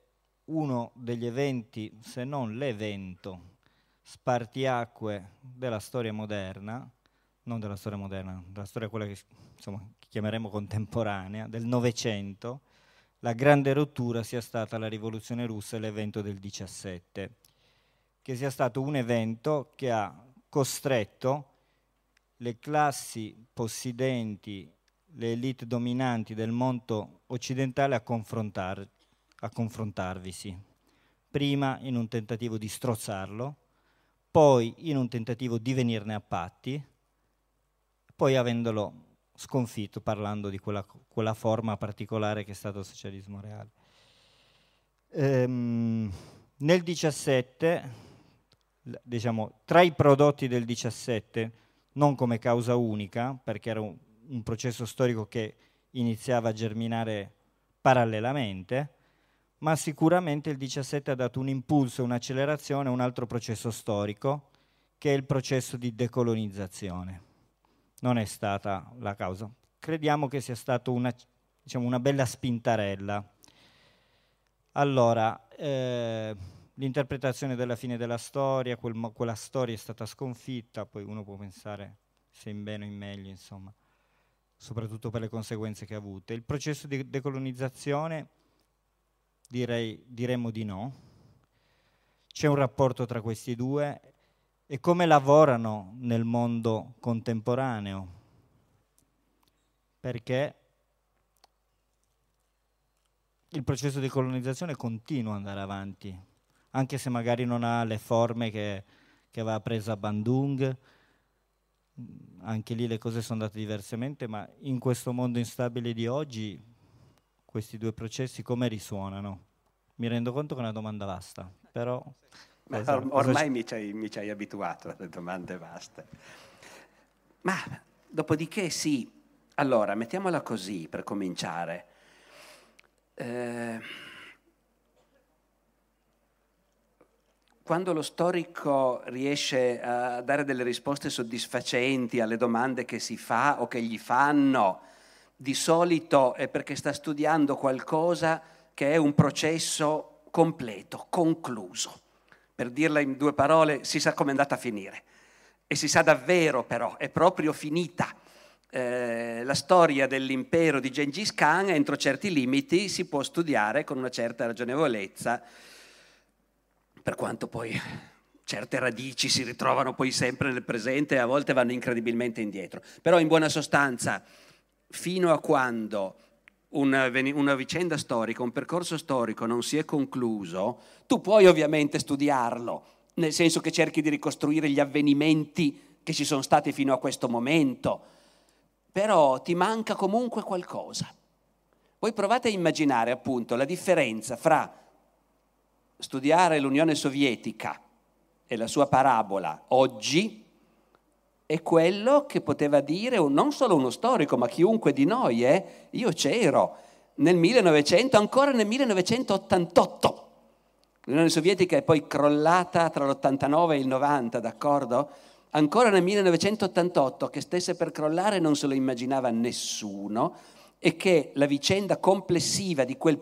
uno degli eventi, se non l'evento, spartiacque della storia moderna, non della storia moderna, della storia quella che insomma, chiameremo contemporanea, del Novecento, la grande rottura sia stata la rivoluzione russa e l'evento del 17, che sia stato un evento che ha costretto le classi possidenti, le elite dominanti del mondo occidentale a, confrontar, a confrontarvisi, prima in un tentativo di strozzarlo, poi in un tentativo di venirne a patti, poi avendolo sconfitto parlando di quella, quella, forma particolare che è stato il socialismo reale. Ehm, nel 17, diciamo, tra i prodotti del 17, non come causa unica, perché era un, un processo storico che iniziava a germinare parallelamente, ma sicuramente il 17 ha dato un impulso, un'accelerazione a un altro processo storico, che è il processo di decolonizzazione non è stata la causa. Crediamo che sia stata una, diciamo, una bella spintarella. Allora, eh, l'interpretazione della fine della storia, quel, quella storia è stata sconfitta, poi uno può pensare se in bene o in meglio, insomma, soprattutto per le conseguenze che ha avuto. Il processo di decolonizzazione, direi, diremmo di no. C'è un rapporto tra questi due e come lavorano nel mondo contemporaneo, perché il processo di colonizzazione continua ad andare avanti, anche se magari non ha le forme che, che aveva preso a Bandung, anche lì le cose sono andate diversamente, ma in questo mondo instabile di oggi questi due processi come risuonano? Mi rendo conto che è una domanda vasta, però... Or- ormai mi ci, hai, mi ci hai abituato alle domande vaste. Ma dopodiché sì, allora mettiamola così per cominciare. Eh, quando lo storico riesce a dare delle risposte soddisfacenti alle domande che si fa o che gli fanno, di solito è perché sta studiando qualcosa che è un processo completo, concluso per dirla in due parole, si sa come è andata a finire. E si sa davvero però, è proprio finita. Eh, la storia dell'impero di Gengis Khan entro certi limiti si può studiare con una certa ragionevolezza, per quanto poi certe radici si ritrovano poi sempre nel presente e a volte vanno incredibilmente indietro. Però in buona sostanza, fino a quando una, una, vicenda storica, un percorso storico non si è concluso, tu puoi ovviamente studiarlo, nel senso che cerchi di ricostruire gli avvenimenti che ci sono stati fino a questo momento, però ti manca comunque qualcosa. Voi provate a immaginare appunto la differenza fra studiare l'Unione Sovietica e la sua parabola oggi è quello che poteva dire non solo uno storico, ma chiunque di noi, eh? io c'ero, nel 1900, ancora nel 1988. L'Unione Sovietica è poi crollata tra l'89 e il 90, d'accordo? Ancora nel 1988, che stesse per crollare, non se lo immaginava nessuno e che la vicenda complessiva di quel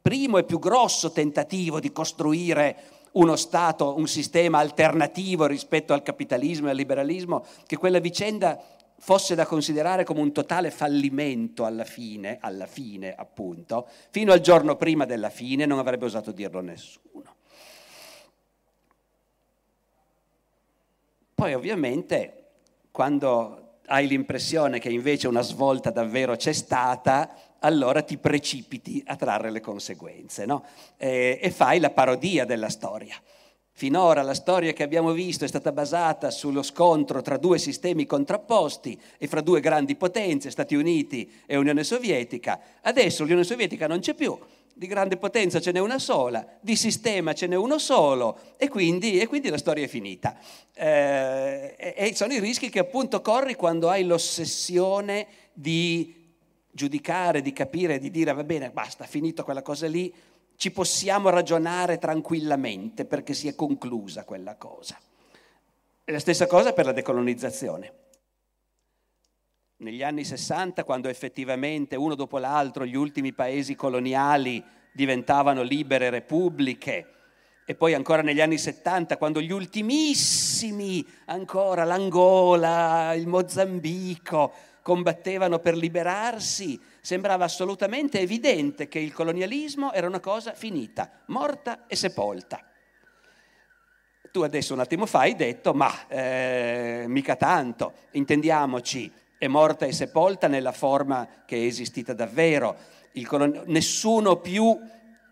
primo e più grosso tentativo di costruire uno Stato, un sistema alternativo rispetto al capitalismo e al liberalismo, che quella vicenda fosse da considerare come un totale fallimento alla fine, alla fine appunto, fino al giorno prima della fine non avrebbe osato dirlo nessuno. Poi ovviamente quando hai l'impressione che invece una svolta davvero c'è stata, allora ti precipiti a trarre le conseguenze no? e, e fai la parodia della storia. Finora la storia che abbiamo visto è stata basata sullo scontro tra due sistemi contrapposti e fra due grandi potenze, Stati Uniti e Unione Sovietica. Adesso l'Unione Sovietica non c'è più, di grande potenza ce n'è una sola, di sistema ce n'è uno solo e quindi, e quindi la storia è finita. Eh, e sono i rischi che appunto corri quando hai l'ossessione di giudicare, di capire, di dire va bene, basta, finito quella cosa lì, ci possiamo ragionare tranquillamente perché si è conclusa quella cosa. E la stessa cosa per la decolonizzazione. Negli anni 60, quando effettivamente uno dopo l'altro gli ultimi paesi coloniali diventavano libere repubbliche, e poi ancora negli anni 70, quando gli ultimissimi, ancora l'Angola, il Mozambico, combattevano per liberarsi, sembrava assolutamente evidente che il colonialismo era una cosa finita, morta e sepolta. Tu adesso un attimo fa hai detto, ma eh, mica tanto, intendiamoci, è morta e sepolta nella forma che è esistita davvero. Colon- nessuno più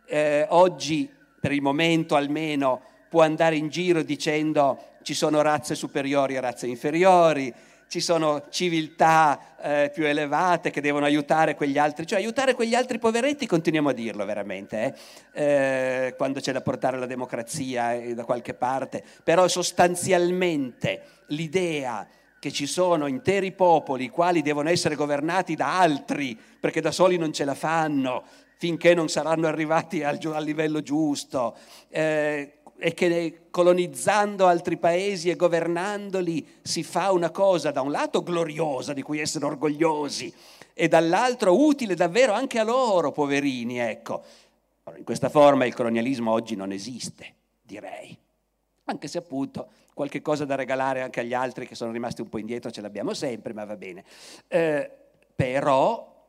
eh, oggi, per il momento almeno, può andare in giro dicendo ci sono razze superiori e razze inferiori, ci sono civiltà eh, più elevate che devono aiutare quegli altri, cioè aiutare quegli altri poveretti, continuiamo a dirlo veramente, eh? Eh, quando c'è da portare la democrazia eh, da qualche parte, però sostanzialmente l'idea che ci sono interi popoli i quali devono essere governati da altri perché da soli non ce la fanno finché non saranno arrivati al, al livello giusto, eh, e che colonizzando altri paesi e governandoli si fa una cosa da un lato gloriosa di cui essere orgogliosi e dall'altro utile davvero anche a loro, poverini, ecco. In questa forma il colonialismo oggi non esiste, direi. Anche se appunto qualche cosa da regalare anche agli altri che sono rimasti un po' indietro ce l'abbiamo sempre, ma va bene. Eh, però,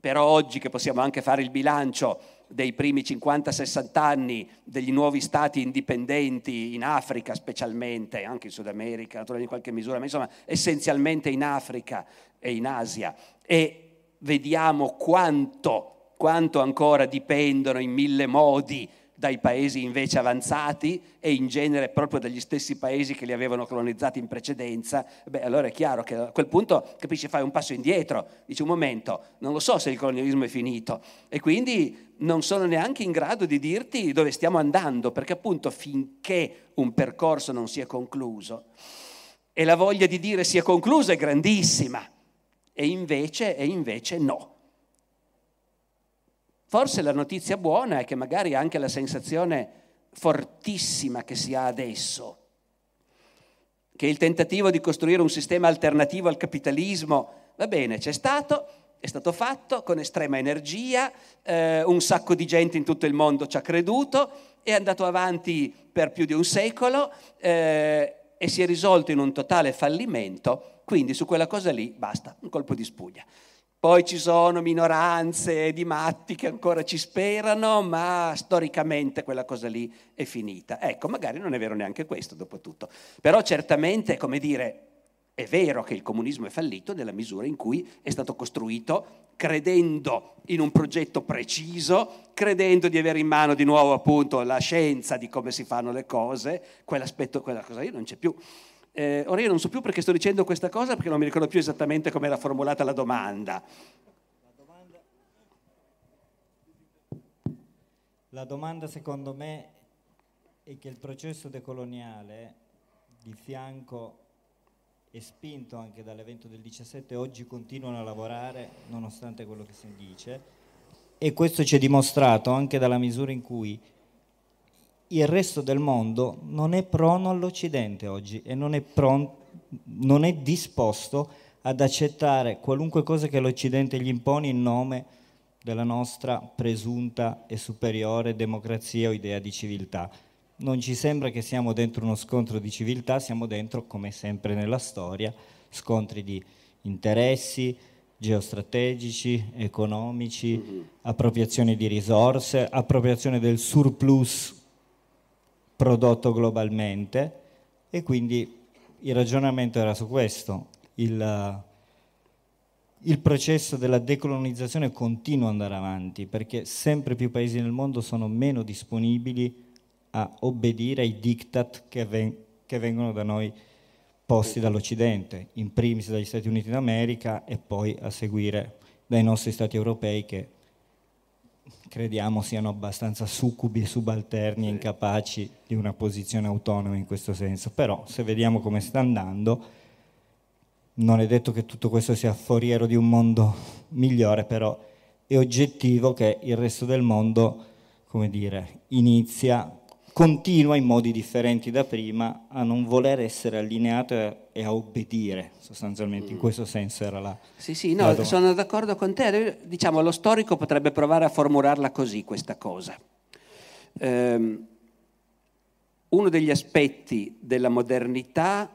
però oggi che possiamo anche fare il bilancio dei primi 50-60 anni degli nuovi stati indipendenti in Africa specialmente, anche in Sud America, in qualche misura, ma insomma essenzialmente in Africa e in Asia. E vediamo quanto, quanto ancora dipendono in mille modi dai paesi invece avanzati e in genere proprio dagli stessi paesi che li avevano colonizzati in precedenza, beh allora è chiaro che a quel punto capisci fai un passo indietro, dici un momento, non lo so se il colonialismo è finito e quindi non sono neanche in grado di dirti dove stiamo andando, perché appunto finché un percorso non sia concluso e la voglia di dire sia concluso è grandissima e invece, e invece no. Forse la notizia buona è che magari anche la sensazione fortissima che si ha adesso, che il tentativo di costruire un sistema alternativo al capitalismo, va bene, c'è stato, è stato fatto con estrema energia, eh, un sacco di gente in tutto il mondo ci ha creduto, è andato avanti per più di un secolo eh, e si è risolto in un totale fallimento, quindi su quella cosa lì basta, un colpo di spugna. Poi ci sono minoranze di matti che ancora ci sperano, ma storicamente quella cosa lì è finita. Ecco, magari non è vero neanche questo, dopo tutto. Però certamente, come dire, è vero che il comunismo è fallito nella misura in cui è stato costruito credendo in un progetto preciso, credendo di avere in mano di nuovo appunto la scienza di come si fanno le cose, quell'aspetto, quella cosa lì non c'è più. Eh, ora io non so più perché sto dicendo questa cosa perché non mi ricordo più esattamente come era formulata la domanda. La domanda, secondo me è che il processo decoloniale di fianco e spinto anche dall'evento del 17, oggi continuano a lavorare nonostante quello che si dice e questo ci è dimostrato anche dalla misura in cui il resto del mondo non è prono all'Occidente oggi e non è, pron- non è disposto ad accettare qualunque cosa che l'Occidente gli impone in nome della nostra presunta e superiore democrazia o idea di civiltà. Non ci sembra che siamo dentro uno scontro di civiltà, siamo dentro, come sempre nella storia, scontri di interessi geostrategici, economici, mm-hmm. appropriazione di risorse, appropriazione del surplus prodotto globalmente e quindi il ragionamento era su questo. Il, il processo della decolonizzazione continua ad andare avanti perché sempre più paesi nel mondo sono meno disponibili a obbedire ai diktat che, ven- che vengono da noi posti dall'Occidente, in primis dagli Stati Uniti d'America e poi a seguire dai nostri Stati europei che crediamo siano abbastanza succubi, subalterni e incapaci di una posizione autonoma in questo senso. Però se vediamo come sta andando, non è detto che tutto questo sia foriero di un mondo migliore, però è oggettivo che il resto del mondo, come dire, inizia, continua in modi differenti da prima a non voler essere allineato e a obbedire, sostanzialmente, in mm. questo senso era la... Sì, sì, no, la sono d'accordo con te. Diciamo, lo storico potrebbe provare a formularla così, questa cosa. Um, uno degli aspetti della modernità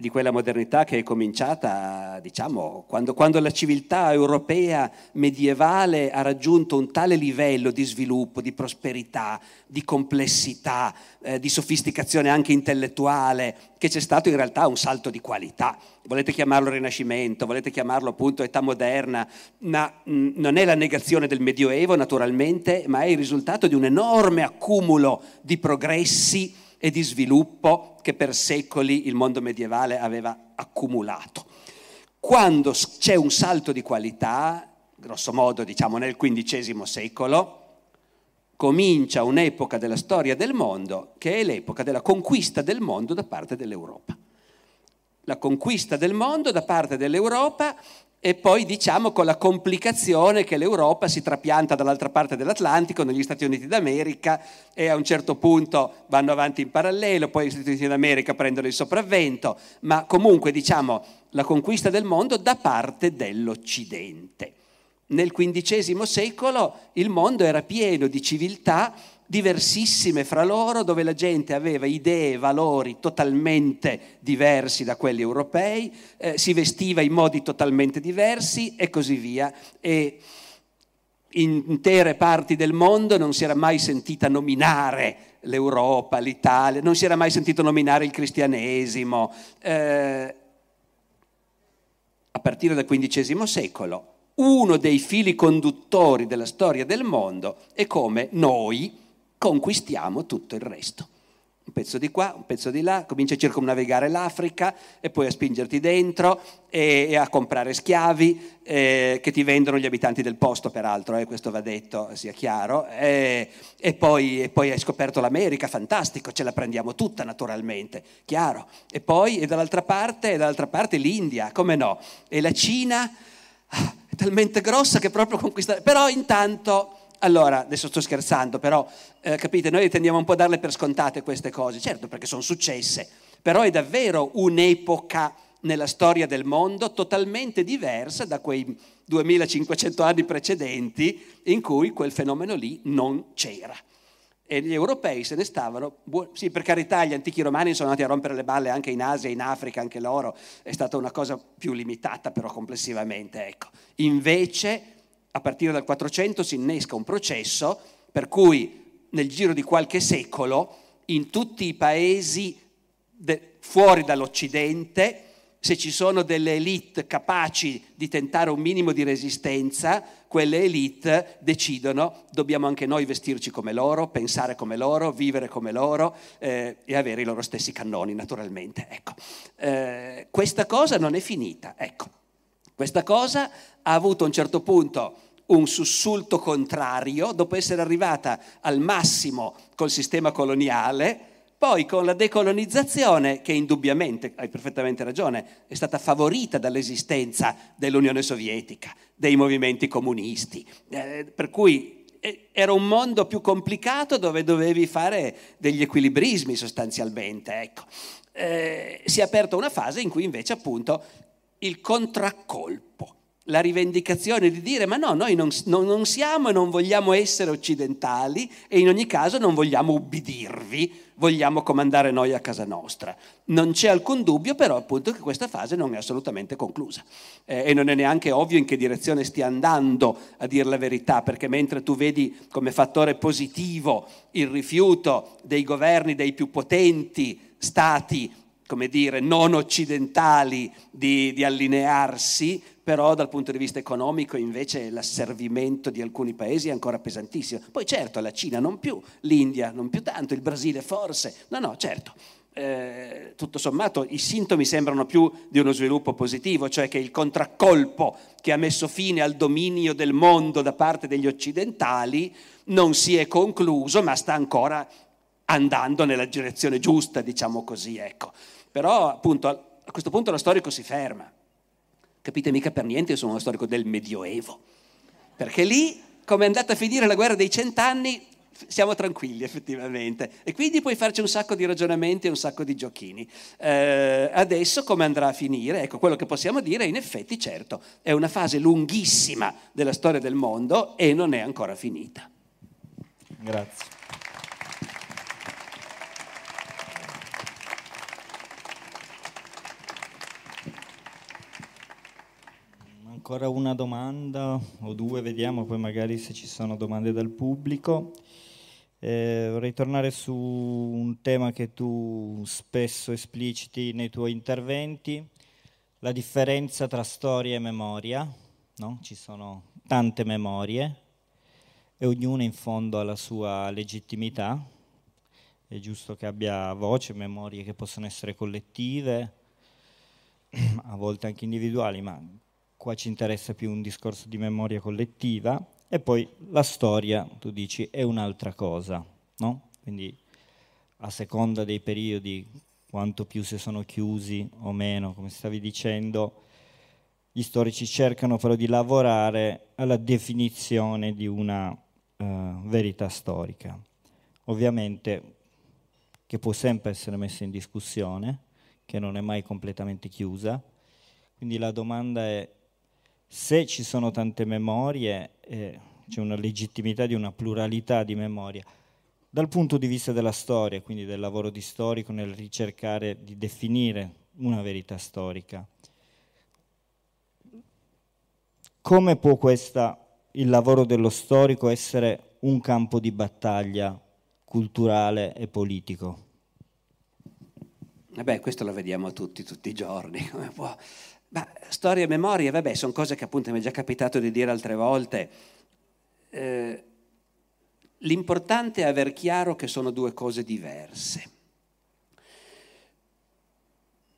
di quella modernità che è cominciata, diciamo, quando, quando, la civiltà europea medievale ha raggiunto un tale livello di sviluppo, di prosperità, di complessità, eh, di sofisticazione anche intellettuale, che c'è stato in realtà un salto di qualità. Volete chiamarlo Rinascimento, volete chiamarlo appunto età moderna, ma mh, mm, non è la negazione del Medioevo naturalmente, ma è il risultato di un enorme accumulo di progressi e di sviluppo che per secoli il mondo medievale aveva accumulato. Quando c'è un salto di qualità, grosso modo diciamo nel XV secolo, comincia un'epoca della storia del mondo che è l'epoca della conquista del mondo da parte dell'Europa. La conquista del mondo da parte dell'Europa e poi diciamo con la complicazione che l'Europa si trapianta dall'altra parte dell'Atlantico, negli Stati Uniti d'America e a un certo punto vanno avanti in parallelo, poi gli Stati Uniti d'America prendono il sopravvento, ma comunque diciamo la conquista del mondo da parte dell'Occidente. Nel XV secolo il mondo era pieno di civiltà diversissime fra loro, dove la gente aveva idee e valori totalmente diversi da quelli europei, eh, si vestiva in modi totalmente diversi e così via. E in intere parti del mondo non si era mai sentita nominare l'Europa, l'Italia, non si era mai sentito nominare il cristianesimo. Eh, a partire dal XV secolo, uno dei fili conduttori della storia del mondo è come noi, conquistiamo tutto il resto. Un pezzo di qua, un pezzo di là, cominci a circumnavigare l'Africa e poi a spingerti dentro e, e a comprare schiavi eh, che ti vendono gli abitanti del posto, peraltro, eh, questo va detto, sia chiaro. Eh, e, poi, e, poi, hai scoperto l'America, fantastico, ce la prendiamo tutta naturalmente, chiaro. E poi, e dall'altra parte, e dall'altra parte l'India, come no? E la Cina ah, è talmente grossa che proprio conquista... Però intanto allora, adesso sto scherzando, però eh, capite, noi tendiamo un po' a darle per scontate queste cose, certo perché sono successe, però è davvero un'epoca nella storia del mondo totalmente diversa da quei 2500 anni precedenti in cui quel fenomeno lì non c'era. E gli europei se ne stavano, sì per carità gli antichi romani sono andati a rompere le balle anche in Asia, in Africa, anche loro, è stata una cosa più limitata però complessivamente, ecco. Invece a partire dal 400 si innesca un processo per cui nel giro di qualche secolo in tutti i paesi de, fuori dall'Occidente, se ci sono delle elite capaci di tentare un minimo di resistenza, quelle elite decidono dobbiamo anche noi vestirci come loro, pensare come loro, vivere come loro eh, e avere i loro stessi cannoni naturalmente. Ecco. Eh, questa cosa non è finita. Ecco. Questa cosa ha avuto a un certo punto un sussulto contrario, dopo essere arrivata al massimo col sistema coloniale, Poi con la decolonizzazione, che indubbiamente, hai perfettamente ragione, è stata favorita dall'esistenza dell'Unione Sovietica, dei movimenti comunisti, eh, per cui eh, era un mondo più complicato dove dovevi fare degli equilibrismi sostanzialmente. Ecco. Eh, si è aperta una fase in cui invece appunto il contraccolpo la rivendicazione di dire ma no, noi non, non, siamo e non vogliamo essere occidentali e in ogni caso non vogliamo ubbidirvi, vogliamo comandare noi a casa nostra. Non c'è alcun dubbio però appunto che questa fase non è assolutamente conclusa eh, e non è neanche ovvio in che direzione stia andando a dire la verità, perché mentre tu vedi come fattore positivo il rifiuto dei governi dei più potenti stati come dire, non occidentali di, di, allinearsi, però dal punto di vista economico invece l'asservimento di alcuni paesi è ancora pesantissimo. Poi certo la Cina non più, l'India non più tanto, il Brasile forse, no no certo. Eh, tutto sommato i sintomi sembrano più di uno sviluppo positivo, cioè che il contraccolpo che ha messo fine al dominio del mondo da parte degli occidentali non si è concluso, ma sta ancora andando nella direzione giusta, diciamo così, ecco. Però appunto a questo punto lo storico si ferma. Capite mica per niente, io sono uno storico del Medioevo. Perché lì, come è andata a finire la guerra dei cent'anni, siamo tranquilli effettivamente. E quindi puoi farci un sacco di ragionamenti e un sacco di giochini. Eh, adesso come andrà a finire? Ecco, quello che possiamo dire in effetti, certo, è una fase lunghissima della storia del mondo e non è ancora finita. Grazie. Ancora una domanda o due, vediamo poi magari se ci sono domande dal pubblico. Eh, vorrei tornare su un tema che tu spesso espliciti nei tuoi interventi, la differenza tra storia e memoria. No? Ci sono tante memorie e ognuna in fondo ha la sua legittimità. È giusto che abbia voce, memorie che possono essere collettive, a volte anche individuali, ma qua ci interessa più un discorso di memoria collettiva, e poi la storia, tu dici, è un'altra cosa, no? Quindi a seconda dei periodi, quanto più si sono chiusi o meno, come stavi dicendo, gli storici cercano però di lavorare alla definizione di una uh, verità storica. Ovviamente che può sempre essere messa in discussione, che non è mai completamente chiusa. Quindi la domanda è se ci sono tante memorie, eh, c'è una legittimità di una pluralità di memoria. Dal punto di vista della storia, quindi del lavoro di storico nel ricercare di definire una verità storica, come può questa, il lavoro dello storico essere un campo di battaglia culturale e politico? Beh, questo lo vediamo tutti, tutti i giorni, come può ma storia e memoria, vabbè, sono cose che appunto mi è già capitato di dire altre volte. Eh, l'importante è aver chiaro che sono due cose diverse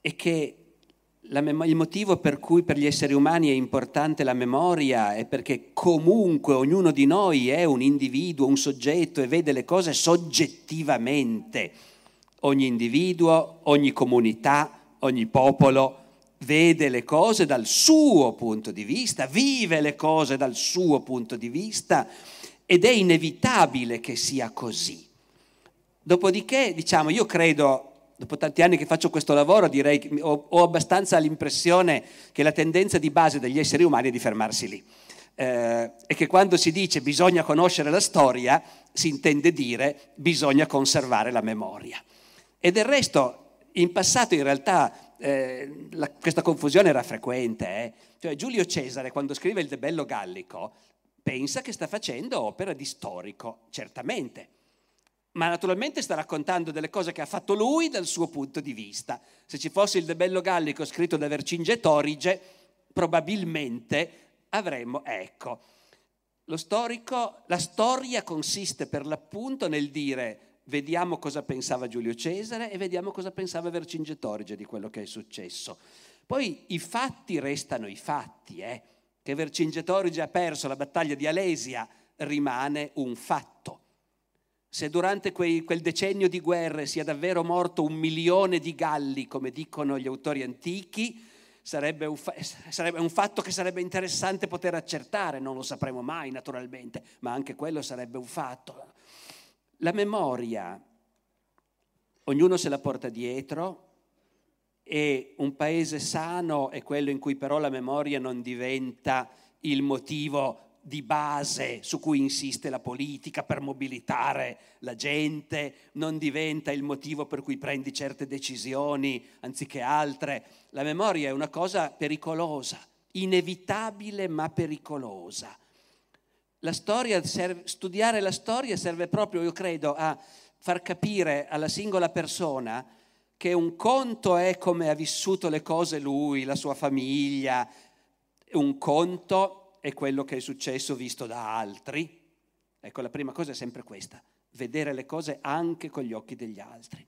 e che mem- il motivo per cui per gli esseri umani è importante la memoria è perché comunque ognuno di noi è un individuo, un soggetto e vede le cose soggettivamente. Ogni individuo, ogni comunità, ogni popolo vede le cose dal suo punto di vista, vive le cose dal suo punto di vista ed è inevitabile che sia così. Dopodiché, diciamo, io credo, dopo tanti anni che faccio questo lavoro, direi che ho, ho abbastanza l'impressione che la tendenza di base degli esseri umani è di fermarsi lì. Eh, e che quando si dice bisogna conoscere la storia, si intende dire bisogna conservare la memoria. E del resto, in passato in realtà eh, la, questa confusione era frequente. Eh? Cioè, Giulio Cesare, quando scrive il De Bello Gallico, pensa che sta facendo opera di storico, certamente, ma naturalmente sta raccontando delle cose che ha fatto lui dal suo punto di vista. Se ci fosse il De Bello Gallico scritto da Vercingetorige, probabilmente avremmo, ecco, lo storico, la storia consiste per l'appunto nel dire vediamo cosa pensava Giulio Cesare e vediamo cosa pensava Vercingetorige di quello che è successo. Poi i fatti restano i fatti, eh? che Vercingetorige ha perso la battaglia di Alesia rimane un fatto. se durante quei, quel decennio di guerre sia davvero morto un milione di galli, come dicono gli autori antichi, sarebbe un, fa- sarebbe un, fatto che sarebbe interessante poter accertare, non lo sapremo mai naturalmente, ma anche quello sarebbe un fatto. La memoria, ognuno se la porta dietro e un paese sano è quello in cui però la memoria non diventa il motivo di base su cui insiste la politica per mobilitare la gente, non diventa il motivo per cui prendi certe decisioni anziché altre. La memoria è una cosa pericolosa, inevitabile ma pericolosa. La storia serve, studiare la storia serve proprio, io credo, a far capire alla singola persona che un conto è come ha vissuto le cose lui, la sua famiglia, un conto è quello che è successo visto da altri. Ecco, la prima cosa è sempre questa, vedere le cose anche con gli occhi degli altri.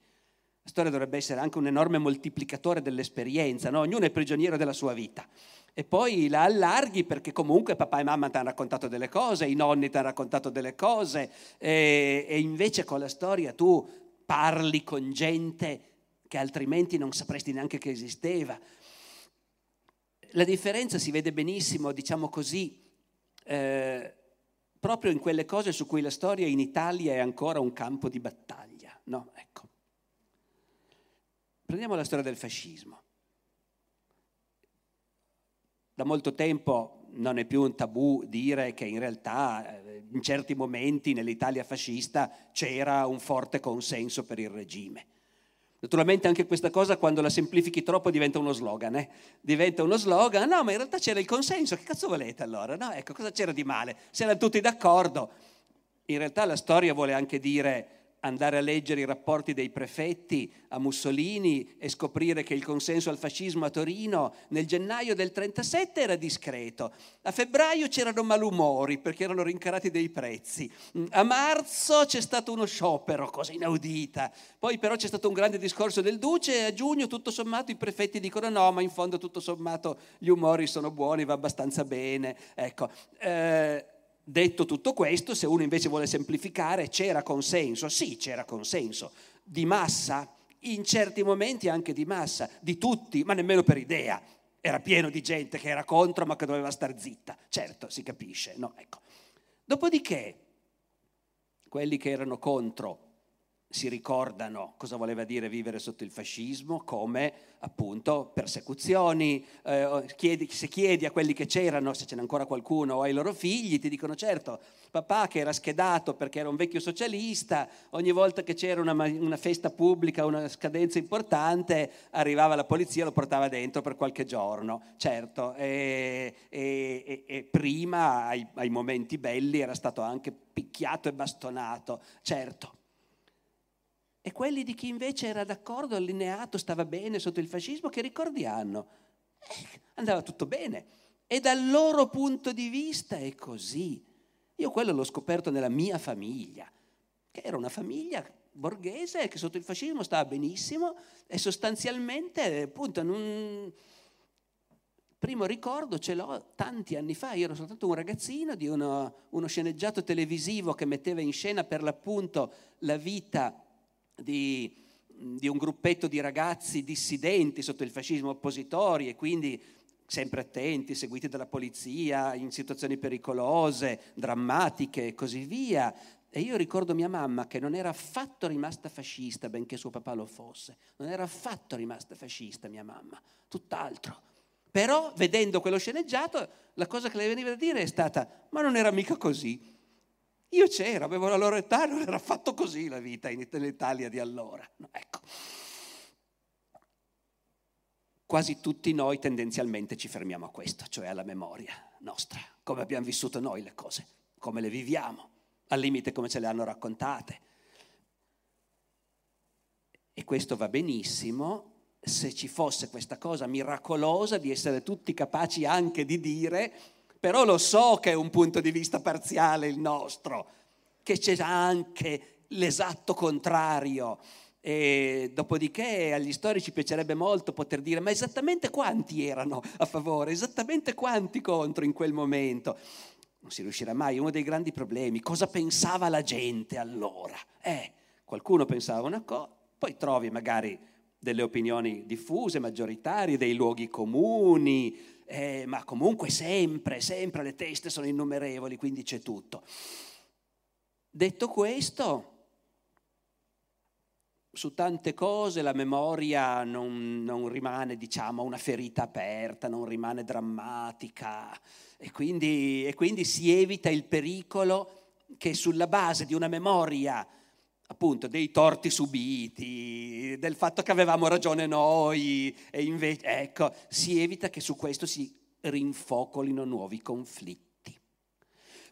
La storia dovrebbe essere anche un enorme moltiplicatore dell'esperienza, no? ognuno è prigioniero della sua vita. E poi la allarghi perché comunque papà e mamma ti hanno raccontato delle cose, i nonni ti hanno raccontato delle cose, e, e invece con la storia tu parli con gente che altrimenti non sapresti neanche che esisteva la differenza si vede benissimo, diciamo così, eh, proprio in quelle cose su cui la storia in Italia è ancora un campo di battaglia. No? Ecco. Prendiamo la storia del fascismo. Da molto tempo non è più un tabù dire che in realtà eh, in certi momenti nell'Italia fascista c'era un forte consenso per il regime. Naturalmente anche questa cosa quando la semplifichi troppo diventa uno slogan, eh? diventa uno slogan, no ma in realtà c'era il consenso, che cazzo volete allora? No, ecco, cosa c'era di male? Se erano tutti d'accordo. In realtà la storia vuole anche dire andare a leggere i rapporti dei prefetti a Mussolini e scoprire che il consenso al fascismo a Torino nel gennaio del 37 era discreto. A febbraio c'erano malumori perché erano rincarati dei prezzi. A marzo c'è stato uno sciopero, cosa inaudita. Poi però c'è stato un grande discorso del Duce e a giugno tutto sommato i prefetti dicono no, ma in fondo tutto sommato gli umori sono buoni, va abbastanza bene. Ecco. Eh, Detto tutto questo, se uno invece vuole semplificare, c'era consenso? Sì, c'era consenso. Di massa? In certi momenti anche di massa, di tutti, ma nemmeno per idea. Era pieno di gente che era contro ma che doveva star zitta. Certo, si capisce, no? Ecco. Dopodiché, quelli che erano contro si ricordano cosa voleva dire vivere sotto il fascismo come appunto persecuzioni. Eh, chiedi, se chiedi a quelli che c'erano, se ce n'è ancora qualcuno, o ai loro figli, ti dicono certo, papà che era schedato perché era un vecchio socialista, ogni volta che c'era una, una festa pubblica, una scadenza importante, arrivava la polizia e lo portava dentro per qualche giorno, certo. E, e, e prima, ai, ai momenti belli, era stato anche picchiato e bastonato, certo. E quelli di chi invece era d'accordo, allineato, stava bene sotto il fascismo, che ricordi hanno? Eh, andava tutto bene. E dal loro punto di vista è così. Io quello l'ho scoperto nella mia famiglia, che era una famiglia borghese che sotto il fascismo stava benissimo e sostanzialmente, appunto, in un primo ricordo ce l'ho tanti anni fa, io ero soltanto un ragazzino di uno, uno sceneggiato televisivo che metteva in scena per l'appunto la vita di, di un gruppetto di ragazzi dissidenti sotto il fascismo oppositori e quindi sempre attenti, seguiti dalla polizia, in situazioni pericolose, drammatiche e così via. E io ricordo mia mamma che non era affatto rimasta fascista, benché suo papà lo fosse. Non era affatto rimasta fascista mia mamma, tutt'altro. Però, vedendo quello sceneggiato, la cosa che le veniva da dire è stata, ma non era mica così. Io c'ero, avevo la loro età, non era affatto così la vita in Italia di allora. ecco. Quasi tutti noi tendenzialmente ci fermiamo a questo, cioè alla memoria nostra, come abbiamo vissuto noi le cose, come le viviamo, al limite come ce le hanno raccontate. E questo va benissimo se ci fosse questa cosa miracolosa di essere tutti capaci anche di dire però lo so che è un punto di vista parziale il nostro, che c'è anche l'esatto contrario. E dopodiché agli storici piacerebbe molto poter dire ma esattamente quanti erano a favore, esattamente quanti contro in quel momento. Non si riuscirà mai, uno dei grandi problemi. Cosa pensava la gente allora? Eh, qualcuno pensava una cosa, poi trovi magari delle opinioni diffuse, maggioritarie, dei luoghi comuni, eh, ma comunque sempre, sempre le teste sono innumerevoli, quindi c'è tutto. Detto questo, su tante cose la memoria non, non, rimane, diciamo, una ferita aperta, non rimane drammatica e quindi, e quindi si evita il pericolo che sulla base di una memoria appunto dei torti subiti, del fatto che avevamo ragione noi e invece, ecco, si evita che su questo si rinfocolino nuovi conflitti.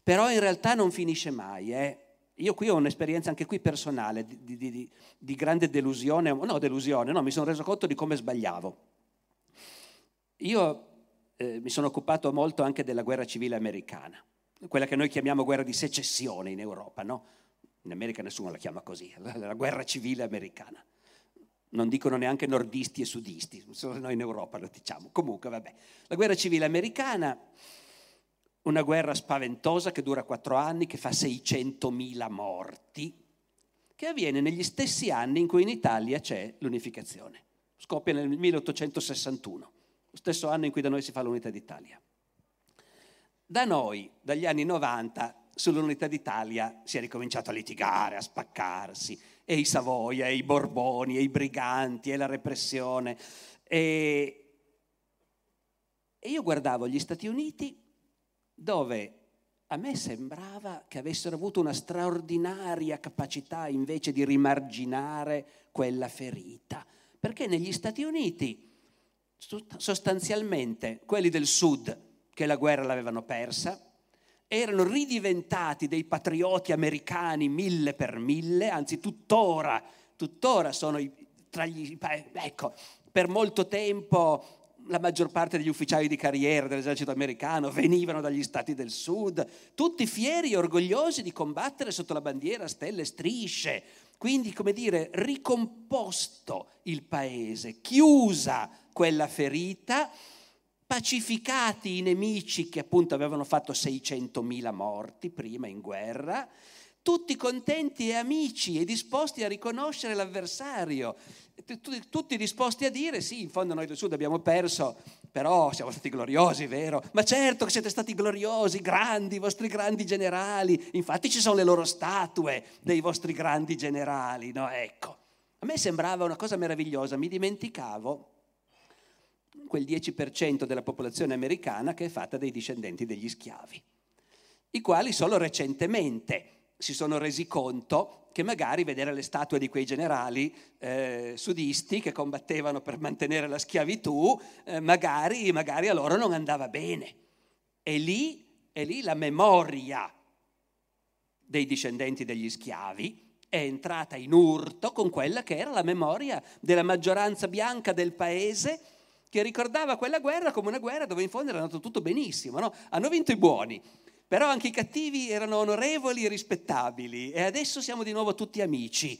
Però in realtà non finisce mai, eh? Io qui ho un'esperienza anche qui personale di, di, di, di grande delusione, no delusione, no, mi sono reso conto di come sbagliavo. Io eh, mi sono occupato molto anche della guerra civile americana, quella che noi chiamiamo guerra di secessione in Europa, no? In America nessuno la chiama così, la guerra civile americana. Non dicono neanche nordisti e sudisti, solo noi in Europa lo diciamo. Comunque, vabbè. La guerra civile americana una guerra spaventosa che dura quattro anni, che fa 600.000 morti, che avviene negli stessi anni in cui in Italia c'è l'unificazione. Scoppia nel 1861, lo stesso anno in cui da noi si fa l'unità d'Italia. Da noi, dagli anni 90, sull'unità d'Italia si è ricominciato a litigare, a spaccarsi, e i Savoia, e i Borboni, e i briganti, e la repressione. E, e io guardavo gli Stati Uniti dove a me sembrava che avessero avuto una straordinaria capacità invece di rimarginare quella ferita, perché negli Stati Uniti sostanzialmente quelli del sud che la guerra l'avevano persa erano ridiventati dei patrioti americani mille per mille, anzi tuttora, tuttora sono tra gli... Ecco, per molto tempo la maggior parte degli ufficiali di carriera dell'esercito americano venivano dagli stati del sud, tutti fieri e orgogliosi di combattere sotto la bandiera stelle e strisce. Quindi, come dire, ricomposto il paese, chiusa quella ferita, pacificati i nemici che appunto avevano fatto 600.000 morti prima in guerra, tutti contenti e amici e disposti a riconoscere l'avversario, tutti disposti a dire sì, in fondo noi del Sud abbiamo perso, però siamo stati gloriosi, vero? Ma certo che siete stati gloriosi, grandi, i vostri grandi generali, infatti ci sono le loro statue dei vostri grandi generali, no? Ecco, a me sembrava una cosa meravigliosa, mi dimenticavo quel 10% della popolazione americana che è fatta dai discendenti degli schiavi, i quali solo recentemente si sono resi conto che magari vedere le statue di quei generali eh, sudisti che combattevano per mantenere la schiavitù, eh, magari, magari, a loro non andava bene. E lì, e lì la memoria dei discendenti degli schiavi è entrata in urto con quella che era la memoria della maggioranza bianca del paese che ricordava quella guerra come una guerra dove in fondo era andato tutto benissimo. No? Hanno vinto i buoni, però anche i cattivi erano onorevoli e rispettabili e adesso siamo di nuovo tutti amici.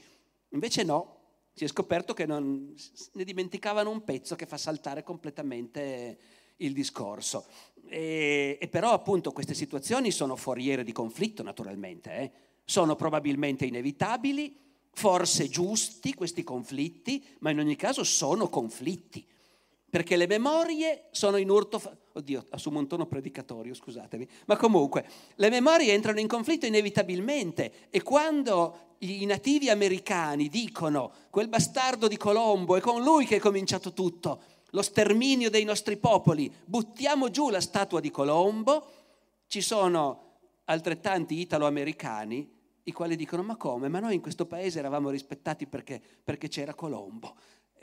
Invece no, si è scoperto che non, ne dimenticavano un pezzo che fa saltare completamente il discorso. E, e però appunto queste situazioni sono foriere di conflitto naturalmente, eh? sono probabilmente inevitabili, forse giusti questi conflitti, ma in ogni caso sono conflitti perché le memorie sono in urto... Fa- Oddio, assumo un tono predicatorio, scusatemi. Ma comunque, le memorie entrano in conflitto inevitabilmente e quando i nativi americani dicono quel bastardo di Colombo è con lui che è cominciato tutto, lo sterminio dei nostri popoli, buttiamo giù la statua di Colombo, ci sono altrettanti italo-americani i quali dicono ma come? Ma noi in questo paese eravamo rispettati perché, perché c'era Colombo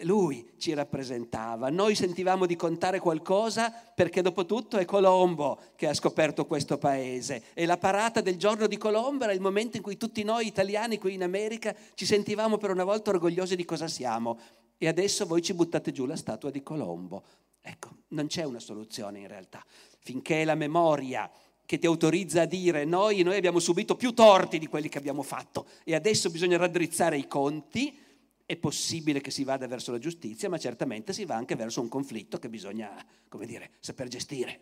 lui ci rappresentava. Noi sentivamo di contare qualcosa perché dopo tutto è Colombo che ha scoperto questo paese e la parata del giorno di Colombo era il momento in cui tutti noi italiani qui in America ci sentivamo per una volta orgogliosi di cosa siamo e adesso voi ci buttate giù la statua di Colombo. Ecco, non c'è una soluzione in realtà. Finché la memoria che ti autorizza a dire noi, noi abbiamo subito più torti di quelli che abbiamo fatto e adesso bisogna raddrizzare i conti, è possibile che si vada verso la giustizia, ma certamente si va anche verso un conflitto che bisogna, come dire, saper gestire.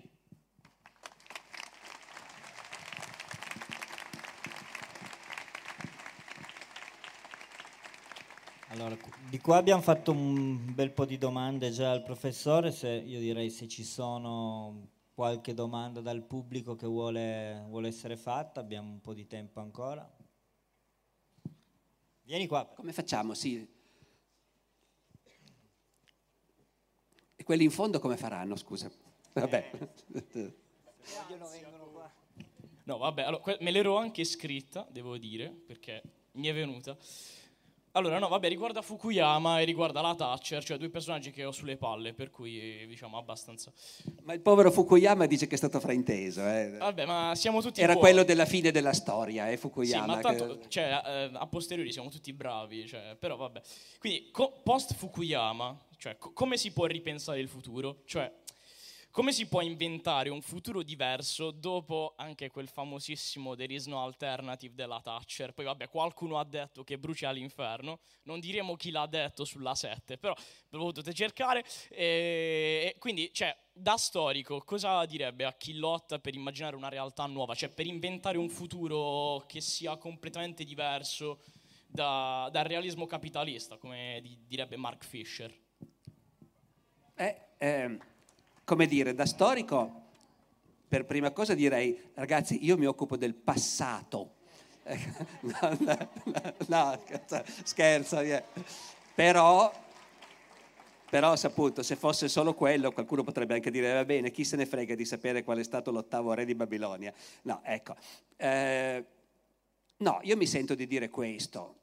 Allora, di qua abbiamo fatto un bel po' di domande già al professore, se, io direi se ci sono qualche domanda dal pubblico che vuole, vuole essere fatta, abbiamo un po' di tempo ancora. Vieni qua. Come facciamo? Sì, E quelli in fondo come faranno, scusa? Vabbè. Eh. No, vabbè, allora, me l'ero anche scritta, devo dire, perché mi è venuta. Allora, no, vabbè, riguarda Fukuyama e riguarda la Thatcher, cioè due personaggi che ho sulle palle, per cui diciamo abbastanza. Ma il povero Fukuyama dice che è stato frainteso. Eh. Vabbè, ma siamo tutti. Era buoni. quello della fine della storia, eh, Fukuyama. Sì, ma tanto, che... cioè, eh, a posteriori siamo tutti bravi, cioè, però vabbè. Quindi, co- post Fukuyama, cioè, co- come si può ripensare il futuro? Cioè, come si può inventare un futuro diverso dopo anche quel famosissimo There is no alternative della Thatcher? Poi vabbè, qualcuno ha detto che brucia all'inferno, non diremo chi l'ha detto sulla 7, però lo potete cercare. E quindi, cioè, da storico, cosa direbbe a chi lotta per immaginare una realtà nuova? Cioè, per inventare un futuro che sia completamente diverso da, dal realismo capitalista, come direbbe Mark Fisher? Eh, ehm come dire, da storico, per prima cosa direi, ragazzi, io mi occupo del passato. no, no, no, scherzo, yeah. però, però appunto, se fosse solo quello, qualcuno potrebbe anche dire, va bene, chi se ne frega di sapere qual è stato l'ottavo re di Babilonia. No, ecco. Eh, no, io mi sento di dire questo,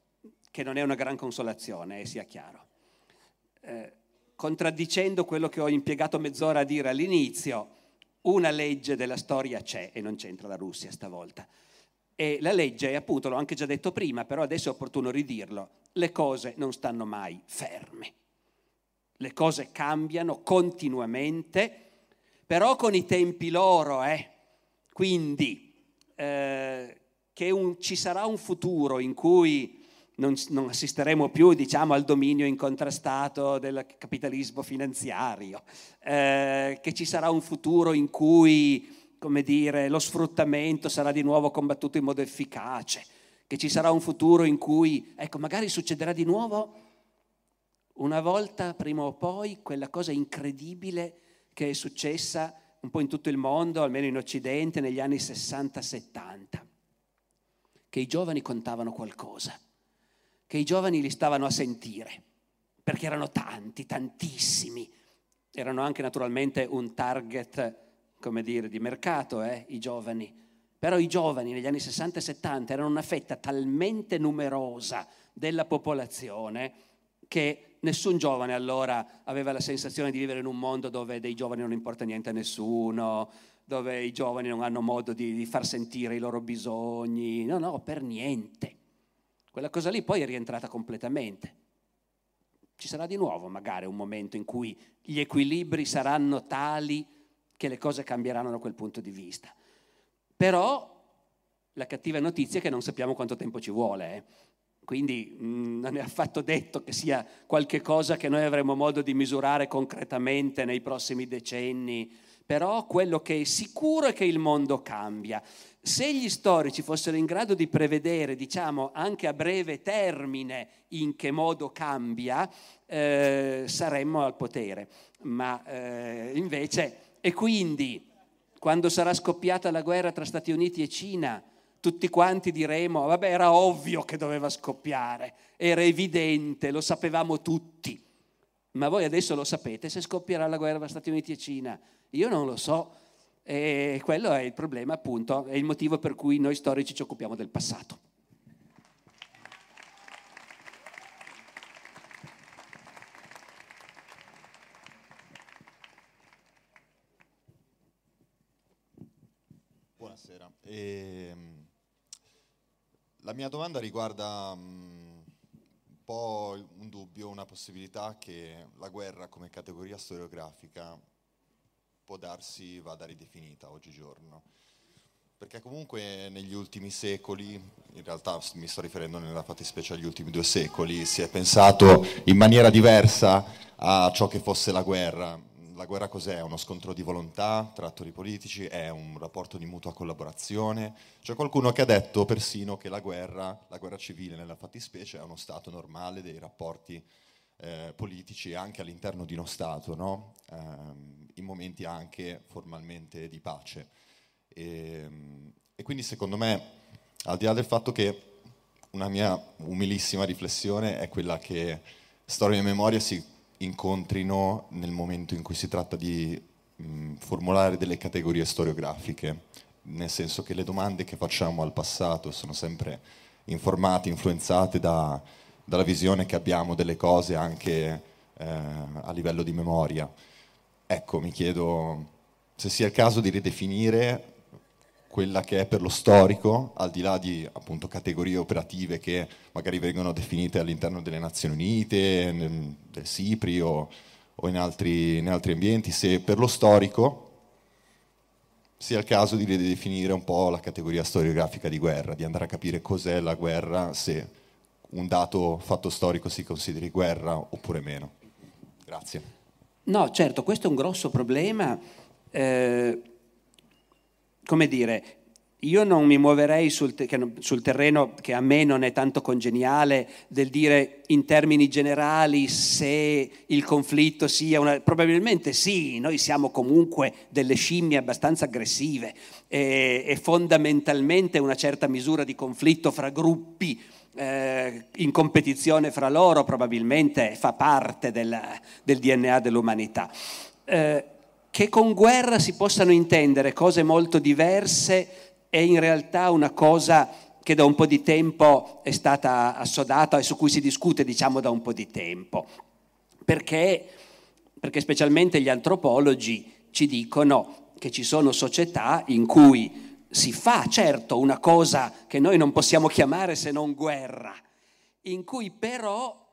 che non è una gran consolazione, eh, sia chiaro. Eh, contraddicendo quello che ho impiegato mezz'ora a dire all'inizio, una legge della storia c'è e non c'entra la Russia stavolta. E la legge, appunto, l'ho anche già detto prima, però adesso è opportuno ridirlo, le cose non stanno mai ferme. Le cose cambiano continuamente, però con i tempi loro, eh. Quindi eh, che un, ci sarà un futuro in cui non, non assisteremo più diciamo, al dominio incontrastato del capitalismo finanziario, eh, che ci sarà un futuro in cui come dire, lo sfruttamento sarà di nuovo combattuto in modo efficace, che ci sarà un futuro in cui, ecco, magari succederà di nuovo una volta, prima o poi, quella cosa incredibile che è successa un po' in tutto il mondo, almeno in Occidente, negli anni 60-70, che i giovani contavano qualcosa che i giovani li stavano a sentire, perché erano tanti, tantissimi. Erano anche naturalmente un target, come dire, di mercato, eh, i giovani. Però i giovani negli anni 60 e 70 erano una fetta talmente numerosa della popolazione che nessun giovane allora aveva la sensazione di vivere in un mondo dove dei giovani non importa niente a nessuno, dove i giovani non hanno modo di, di far sentire i loro bisogni. No, no, per niente. Quella cosa lì poi è rientrata completamente. Ci sarà di nuovo magari un momento in cui gli equilibri saranno tali che le cose cambieranno da quel punto di vista. Però la cattiva notizia è che non sappiamo quanto tempo ci vuole. Eh. Quindi mh, mm, non è affatto detto che sia qualche cosa che noi avremo modo di misurare concretamente nei prossimi decenni. Però quello che è sicuro è che il mondo cambia se gli storici fossero in grado di prevedere, diciamo, anche a breve termine in che modo cambia, eh, saremmo al potere. Ma eh, invece, e quindi, quando sarà scoppiata la guerra tra Stati Uniti e Cina, tutti quanti diremo, vabbè, era ovvio che doveva scoppiare, era evidente, lo sapevamo tutti. Ma voi adesso lo sapete se scoppierà la guerra tra Stati Uniti e Cina? Io non lo so e quello è il problema, appunto, è il motivo per cui noi storici ci occupiamo del passato. Buonasera. E, ehm, la mia domanda riguarda um, un po' un dubbio, una possibilità che la guerra come categoria storiografica può darsi vada ridefinita oggigiorno. Perché comunque negli ultimi secoli, in realtà mi sto riferendo nella fattispecie agli ultimi due secoli, si è pensato in maniera diversa a ciò che fosse la guerra. la guerra cos'è? Uno scontro di volontà tra attori politici, è un rapporto di mutua collaborazione. C'è qualcuno che ha detto persino che la guerra, la guerra civile nella fattispecie, è uno stato normale dei rapporti eh, politici anche all'interno di uno Stato, no? eh, in momenti anche formalmente di pace. E, e quindi secondo me, al di là del fatto che una mia umilissima riflessione è quella che storia e memoria si incontrino nel momento in cui si tratta di mh, formulare delle categorie storiografiche, nel senso che le domande che facciamo al passato sono sempre informate, influenzate da, dalla visione che abbiamo delle cose anche eh, a livello di memoria. Ecco, mi chiedo se sia il caso di ridefinire quella che è per lo storico, al di là di appunto, categorie operative che magari vengono definite all'interno delle Nazioni Unite, nel, del SIPRI o, o in, altri, in altri ambienti, se per lo storico sia il caso di ridefinire un po' la categoria storiografica di guerra, di andare a capire cos'è la guerra, se un dato fatto storico si consideri guerra oppure meno. Grazie. No, certo, questo è un grosso problema. Eh, come dire, io non mi muoverei sul, te- sul, terreno che a me non è tanto congeniale del dire in termini generali se il conflitto sia una... Probabilmente sì, noi siamo comunque delle scimmie abbastanza aggressive e, e fondamentalmente una certa misura di conflitto fra gruppi eh, in competizione fra loro probabilmente fa parte del, del DNA dell'umanità. Eh, che con guerra si possano intendere cose molto diverse è in realtà una cosa che da un po' di tempo è stata assodata e su cui si discute diciamo da un po' di tempo. Perché, perché specialmente gli antropologi ci dicono che ci sono società in cui si fa certo una cosa che noi non possiamo chiamare se non guerra, in cui però,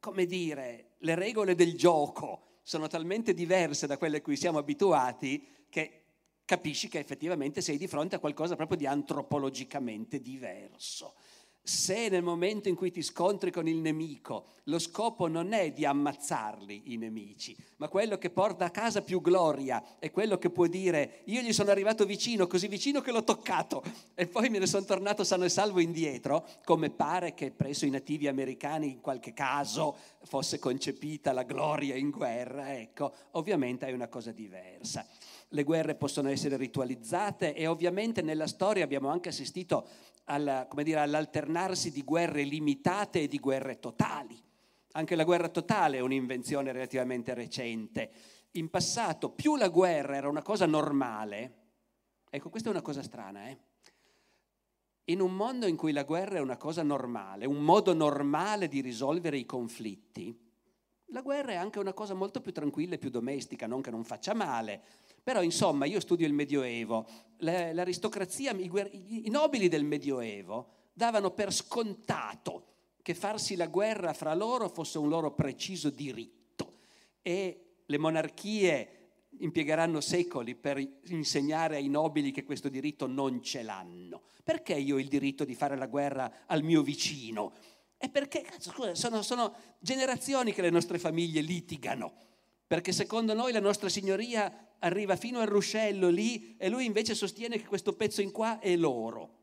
come dire, le regole del gioco sono talmente diverse da quelle a cui siamo abituati che capisci che effettivamente sei di fronte a qualcosa proprio di antropologicamente diverso. Se nel momento in cui ti scontri con il nemico lo scopo non è di ammazzarli i nemici, ma quello che porta a casa più gloria è quello che può dire io gli sono arrivato vicino, così vicino che l'ho toccato e poi me ne sono tornato sano e salvo indietro, come pare che presso i nativi americani in qualche caso fosse concepita la gloria in guerra, ecco, ovviamente è una cosa diversa. Le guerre possono essere ritualizzate e ovviamente nella storia abbiamo anche assistito alla, dire, all'alternarsi di guerre limitate e di guerre totali. Anche la guerra totale è un'invenzione relativamente recente. In passato più la guerra era una cosa normale, ecco questa è una cosa strana, eh? In un mondo in cui la guerra è una cosa normale, un modo normale di risolvere i conflitti, la guerra è anche una cosa molto più tranquilla e più domestica, non che non faccia male. Però insomma io studio il Medioevo, l'aristocrazia, i, nobili del Medioevo davano per scontato che farsi la guerra fra loro fosse un loro preciso diritto e le monarchie impiegheranno secoli per insegnare ai nobili che questo diritto non ce l'hanno. Perché io ho il diritto di fare la guerra al mio vicino? È perché, scusa, sono, sono generazioni che le nostre famiglie litigano, perché secondo noi la nostra signoria arriva fino al ruscello lì e lui invece sostiene che questo pezzo in qua è loro.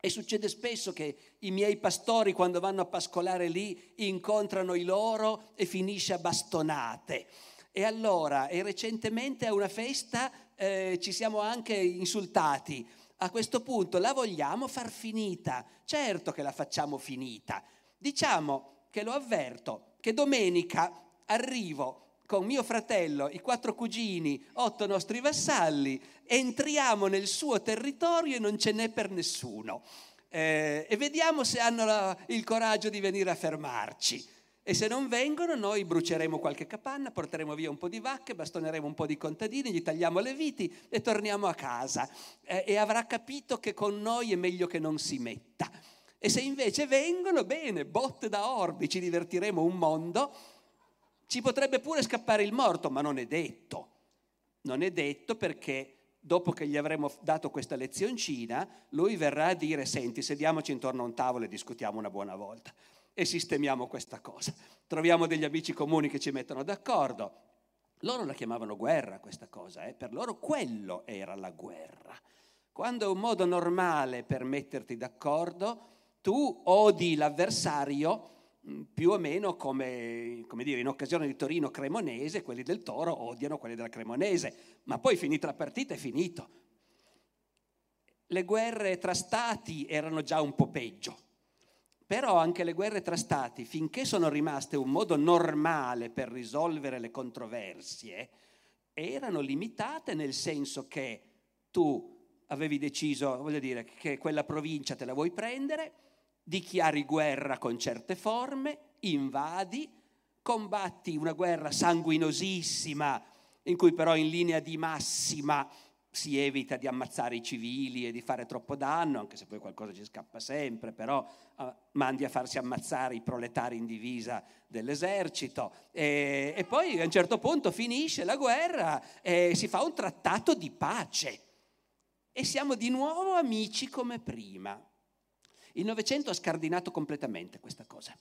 E succede spesso che i miei pastori quando vanno a pascolare lì incontrano i loro e finisce a bastonate. E allora, e recentemente a una festa eh, ci siamo anche insultati. A questo punto la vogliamo far finita? Certo che la facciamo finita. Diciamo che lo avverto, che domenica arrivo con mio fratello, i quattro cugini, otto nostri vassalli, entriamo nel suo territorio e non ce n'è per nessuno. Eh, e vediamo se hanno la, il coraggio di venire a fermarci. E se non vengono, noi bruceremo qualche capanna, porteremo via un po' di vacche, bastoneremo un po' di contadini, gli tagliamo le viti e torniamo a casa. Eh, e avrà capito che con noi è meglio che non si metta. E se invece vengono, bene, botte da orbi, ci divertiremo un mondo ci potrebbe pure scappare il morto, ma non è detto. Non è detto perché dopo che gli avremo dato questa lezioncina, lui verrà a dire, senti, sediamoci intorno a un tavolo e discutiamo una buona volta e sistemiamo questa cosa. Troviamo degli amici comuni che ci mettono d'accordo. loro la chiamavano guerra questa cosa, eh? per loro quello era la guerra. Quando è un modo normale per metterti d'accordo, tu odi l'avversario più o meno come, come dire, in occasione di Torino Cremonese, quelli del Toro odiano quelli della Cremonese, ma poi finita la partita è finito. Le guerre tra stati erano già un po' peggio, però anche le guerre tra stati, finché sono rimaste un modo normale per risolvere le controversie, erano limitate nel senso che tu avevi deciso, voglio dire, che quella provincia te la vuoi prendere, dichiari guerra con certe forme, invadi, combatti una guerra sanguinosissima, in cui però in linea di massima si evita di ammazzare i civili e di fare troppo danno, anche se poi qualcosa ci scappa sempre, però uh, mandi a farsi ammazzare i proletari in divisa dell'esercito e, e, poi a un certo punto finisce la guerra e si fa un trattato di pace e siamo di nuovo amici come prima. Il Novecento ha scardinato completamente questa cosa,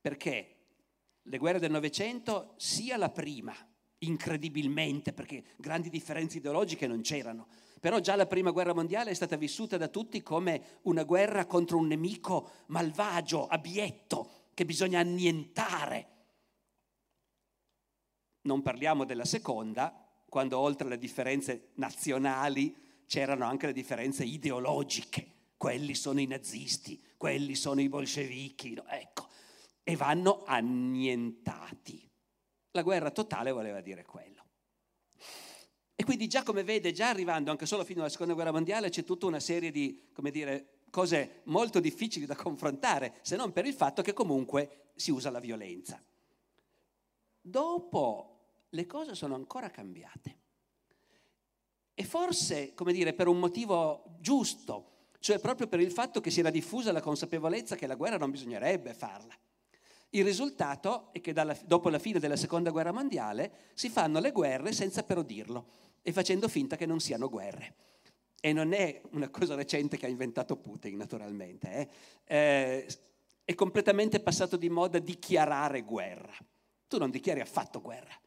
perché le guerre del Novecento, sia la prima, incredibilmente, perché grandi differenze ideologiche non c'erano, però già la prima guerra mondiale è stata vissuta da tutti come una guerra contro un nemico malvagio, abietto, che bisogna annientare. Non parliamo della seconda, quando oltre alle differenze nazionali c'erano anche le differenze ideologiche quelli sono i nazisti, quelli sono i bolscevichi, no? ecco, e vanno annientati. La guerra totale voleva dire quello. E quindi già come vede, già arrivando anche solo fino alla seconda guerra mondiale, c'è tutta una serie di, come dire, cose molto difficili da confrontare, se non per il fatto che comunque si usa la violenza. Dopo le cose sono ancora cambiate. E forse, come dire, per un motivo giusto, cioè proprio per il fatto che si era diffusa la consapevolezza che la guerra non bisognerebbe farla. Il risultato è che dalla, dopo la fine della seconda guerra mondiale si fanno le guerre senza però dirlo e facendo finta che non siano guerre. E non è una cosa recente che ha inventato Putin, naturalmente. Eh? Eh, è completamente passato di moda dichiarare guerra. Tu non dichiari affatto guerra.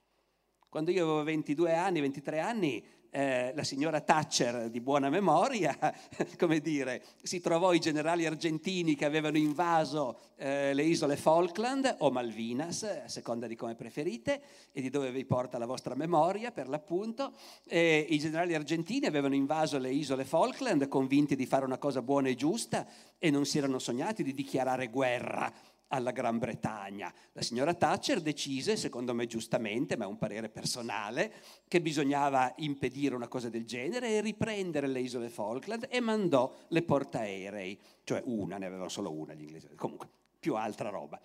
Quando io avevo 22 anni, 23 anni, eh, la signora Thatcher di buona memoria, come dire, si trovò i generali argentini che avevano invaso eh, le isole Falkland o Malvinas, a seconda di come preferite e di dove vi porta la vostra memoria per l'appunto. Eh, I generali argentini avevano invaso le isole Falkland convinti di fare una cosa buona e giusta e non si erano sognati di dichiarare guerra alla Gran Bretagna. La signora Thatcher decise, secondo me giustamente, ma è un parere personale, che bisognava impedire una cosa del genere e riprendere le isole Falkland e mandò le portaerei, cioè una, ne avevano solo una gli inglesi, comunque più altra roba.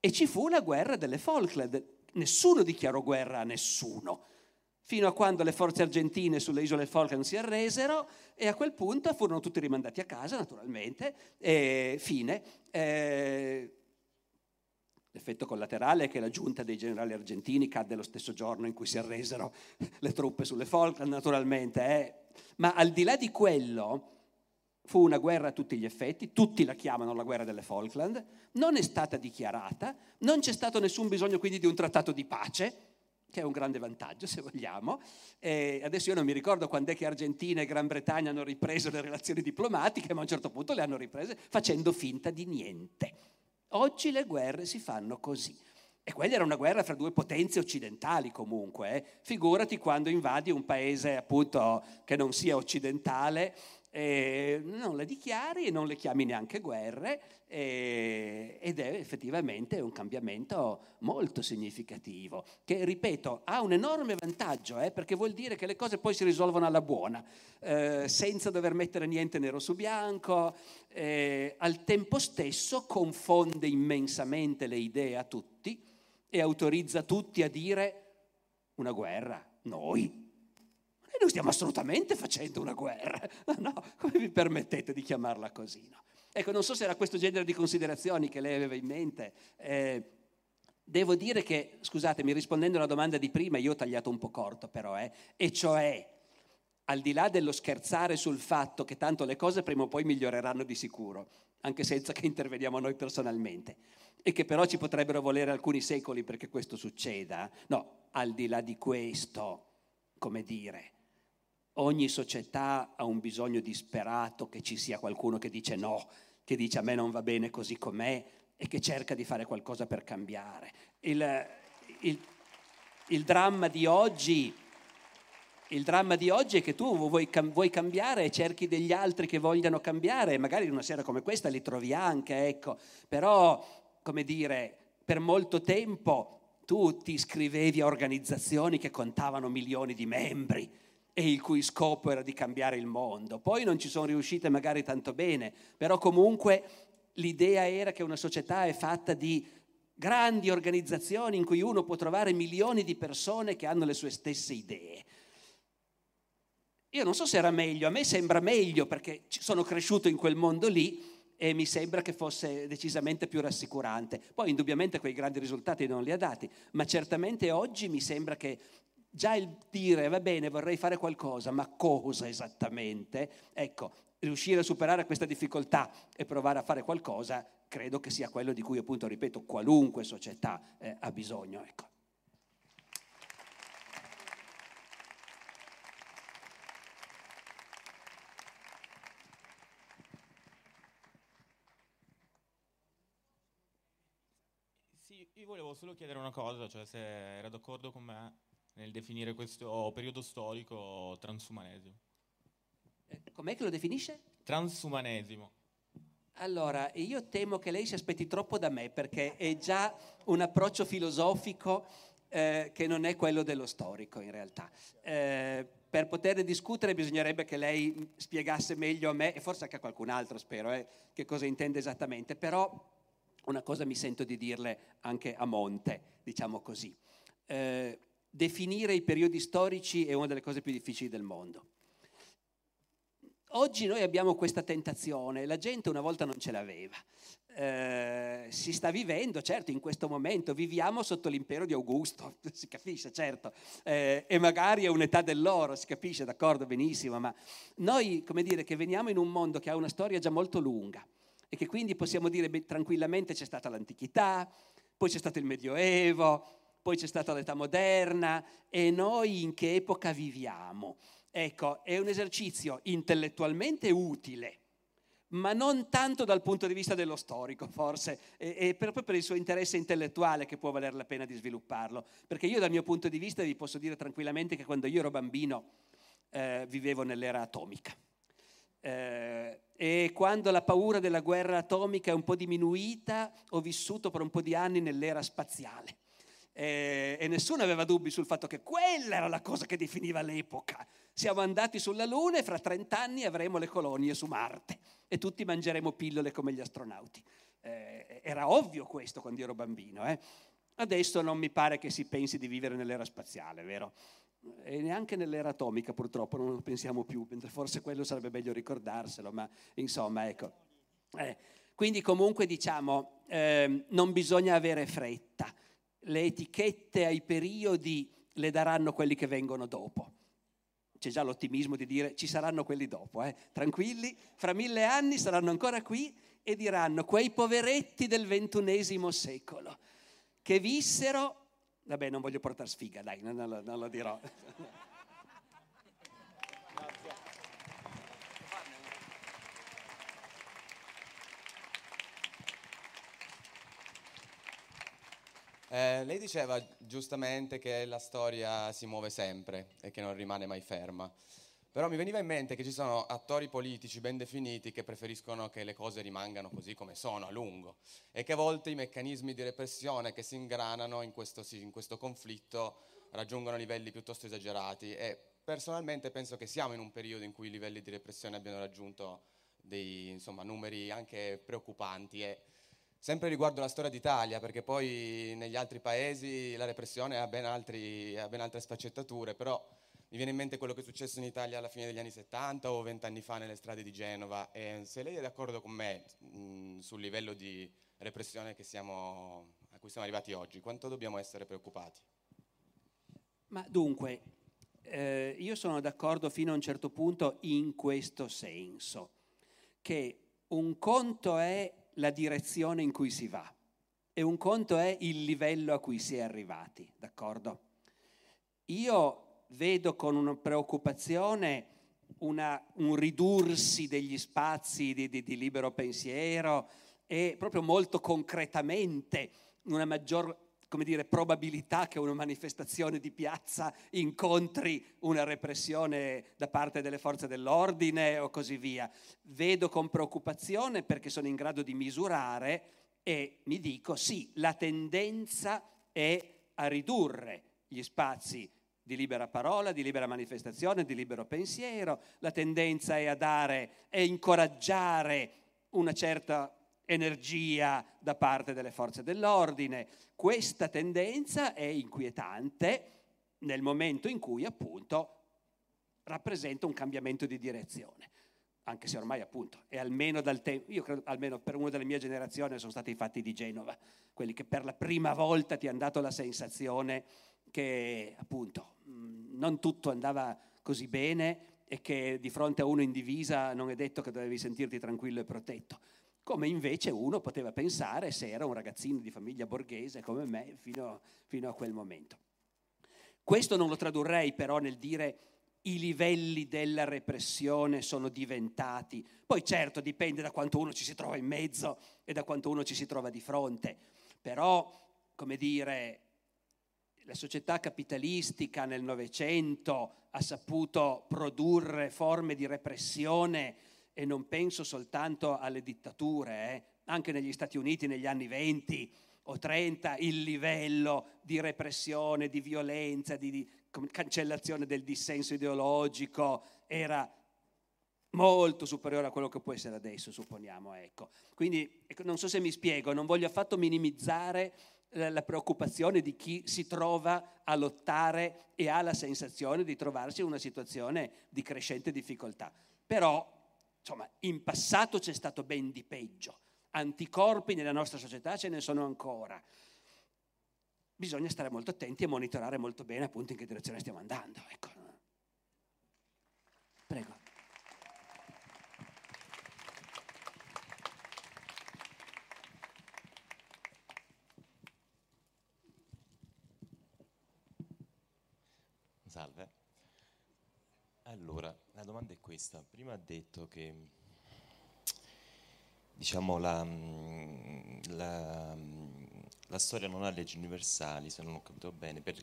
E ci fu la guerra delle Falkland. Nessuno dichiarò guerra a nessuno fino a quando le forze argentine sulle isole Falkland si arresero e a quel punto furono tutti rimandati a casa, naturalmente, e fine. Eh, L'effetto collaterale è che la giunta dei generali argentini cadde lo stesso giorno in cui si arresero le truppe sulle Falkland, naturalmente. Eh. Ma al di là di quello, fu una guerra a tutti gli effetti, tutti la chiamano la guerra delle Falkland, non è stata dichiarata, non c'è stato nessun bisogno quindi di un trattato di pace, che è un grande vantaggio se vogliamo. E adesso io non mi ricordo quando è che Argentina e Gran Bretagna hanno ripreso le relazioni diplomatiche, ma a un certo punto le hanno riprese facendo finta di niente. Oggi le guerre si fanno così. E quella era una guerra fra due potenze occidentali comunque. Eh. Figurati quando invadi un paese appunto che non sia occidentale, eh, non le dichiari e non le chiami neanche guerre eh, ed è effettivamente un cambiamento molto significativo che, ripeto, ha un enorme vantaggio eh, perché vuol dire che le cose poi si risolvono alla buona, eh, senza dover mettere niente nero su bianco, eh, al tempo stesso confonde immensamente le idee a tutti e autorizza tutti a dire una guerra, noi. E noi stiamo assolutamente facendo una guerra. No, come vi permettete di chiamarla così? No? Ecco, non so se era questo genere di considerazioni che lei aveva in mente. Eh, devo dire che, scusatemi, rispondendo alla domanda di prima, io ho tagliato un po' corto però, eh, e cioè al di là dello scherzare sul fatto che tanto le cose prima o poi miglioreranno di sicuro, anche senza che interveniamo noi personalmente, e che però ci potrebbero volere alcuni secoli perché questo succeda, no, al di là di questo, come dire, ogni società ha un bisogno disperato che ci sia qualcuno che dice no, che dice a me non va bene così com'è e che cerca di fare qualcosa per cambiare. Il, il, il dramma di oggi il dramma di oggi è che tu vuoi, vuoi, cambiare e cerchi degli altri che vogliano cambiare, magari in una sera come questa li trovi anche, ecco, però, come dire, per molto tempo tu ti iscrivevi a organizzazioni che contavano milioni di membri e il cui scopo era di cambiare il mondo. Poi non ci sono riuscite magari tanto bene, però comunque l'idea era che una società è fatta di grandi organizzazioni in cui uno può trovare milioni di persone che hanno le sue stesse idee. Io non so se era meglio, a me sembra meglio perché sono cresciuto in quel mondo lì e mi sembra che fosse decisamente più rassicurante. Poi indubbiamente quei grandi risultati non li ha dati, ma certamente oggi mi sembra che già il dire va bene vorrei fare qualcosa, ma cosa esattamente? Ecco, riuscire a superare questa difficoltà e provare a fare qualcosa credo che sia quello di cui appunto, ripeto, qualunque società eh, ha bisogno. Ecco. io volevo solo chiedere una cosa, cioè se era d'accordo con me nel definire questo periodo storico transumanesimo. Eh, com'è che lo definisce? Transumanesimo. Allora, io temo che lei si aspetti troppo da me perché è già un approccio filosofico eh, che non è quello dello storico in realtà. Eh, per poter discutere bisognerebbe che lei spiegasse meglio a me e forse anche a qualcun altro, spero, eh, che cosa intende esattamente, però una cosa mi sento di dirle anche a monte, diciamo così. Eh, definire i periodi storici è una delle cose più difficili del mondo. Oggi noi abbiamo questa tentazione, la gente una volta non ce l'aveva. Eh, si sta vivendo, certo, in questo momento viviamo sotto l'impero di Augusto, si capisce, certo, eh, e magari è un'età dell'oro, si capisce, d'accordo, benissimo, ma noi, come dire, che veniamo in un mondo che ha una storia già molto lunga, e che quindi possiamo dire beh, tranquillamente c'è stata l'antichità, poi c'è stato il Medioevo, poi c'è stata l'età moderna e noi in che epoca viviamo? Ecco, è un esercizio intellettualmente utile, ma non tanto dal punto di vista dello storico, forse, è, proprio per il suo interesse intellettuale che può valere la pena di svilupparlo. Perché io dal mio punto di vista vi posso dire tranquillamente che quando io ero bambino eh, vivevo nell'era atomica. Eh, e quando la paura della guerra atomica è un po' diminuita, ho vissuto per un po' di anni nell'era spaziale. Eh, e nessuno aveva dubbi sul fatto che quella era la cosa che definiva l'epoca. Siamo andati sulla Luna e fra 30 anni avremo le colonie su Marte e tutti mangeremo pillole come gli astronauti. Eh, era ovvio questo quando ero bambino. Eh? Adesso non mi pare che si pensi di vivere nell'era spaziale, vero? e neanche nell'era atomica purtroppo non lo pensiamo più, forse quello sarebbe meglio ricordarselo, ma insomma ecco. Eh, quindi comunque diciamo, eh, non bisogna avere fretta, le etichette ai periodi le daranno quelli che vengono dopo. C'è già l'ottimismo di dire ci saranno quelli dopo, eh? tranquilli, fra mille anni saranno ancora qui e diranno quei poveretti del ventunesimo secolo che vissero Vabbè, non voglio portare sfiga, dai, non, non, non lo dirò. Eh, lei diceva giustamente che la storia si muove sempre e che non rimane mai ferma. Però mi veniva in mente che ci sono attori politici ben definiti che preferiscono che le cose rimangano così come sono a lungo e che a volte i meccanismi di repressione che si ingranano in questo, in questo conflitto raggiungono livelli piuttosto esagerati e personalmente penso che siamo in un periodo in cui i livelli di repressione abbiano raggiunto dei insomma, numeri anche preoccupanti e sempre riguardo la storia d'Italia, perché poi negli altri paesi la repressione ha ben, altri, ha ben altre sfaccettature, però mi viene in mente quello che è successo in Italia alla fine degli anni 70 o vent'anni fa nelle strade di Genova e se lei è d'accordo con me mh, sul livello di repressione siamo, a cui siamo arrivati oggi, quanto dobbiamo essere preoccupati? Ma dunque, eh, io sono d'accordo fino a un certo punto in questo senso, che un conto è la direzione in cui si va e un conto è il livello a cui si è arrivati, d'accordo? Io vedo con una preoccupazione una, un ridursi degli spazi di, di, di libero pensiero e proprio molto concretamente una maggior come dire, probabilità che una manifestazione di piazza incontri una repressione da parte delle forze dell'ordine o così via. Vedo con preoccupazione perché sono in grado di misurare e mi dico sì, la tendenza è a ridurre gli spazi di libera parola, di libera manifestazione, di libero pensiero, la tendenza è a dare e incoraggiare una certa energia da parte delle forze dell'ordine. Questa tendenza è inquietante nel momento in cui appunto rappresenta un cambiamento di direzione. Anche se ormai appunto è almeno dal tempo, io credo almeno per una delle mie generazioni sono stati i fatti di Genova, quelli che per la prima volta ti hanno dato la sensazione che appunto non tutto andava così bene e che di fronte a uno in divisa non è detto che dovevi sentirti tranquillo e protetto come invece uno poteva pensare se era un ragazzino di famiglia borghese come me fino, fino a quel momento. Questo non lo tradurrei però nel dire i livelli della repressione sono diventati. Poi certo dipende da quanto uno ci si trova in mezzo e da quanto uno ci si trova di fronte, però come dire, la società capitalistica nel Novecento ha saputo produrre forme di repressione e non penso soltanto alle dittature, eh, anche negli Stati Uniti negli anni 20 o 30 il livello di repressione, di violenza, di, di cancellazione del dissenso ideologico era molto superiore a quello che può essere adesso, supponiamo. Ecco. Quindi ecco, non so se mi spiego, non voglio affatto minimizzare la, la preoccupazione di chi si trova a lottare e ha la sensazione di trovarsi in una situazione di crescente difficoltà. Però Insomma, in passato c'è stato ben di peggio. Anticorpi nella nostra società ce ne sono ancora. Bisogna stare molto attenti e monitorare molto bene appunto in che direzione stiamo andando. Ecco. Prego. Salve. Allora, la domanda è questa. Prima ha detto che diciamo, la, la, la, storia non ha leggi universali, se non ho capito bene, per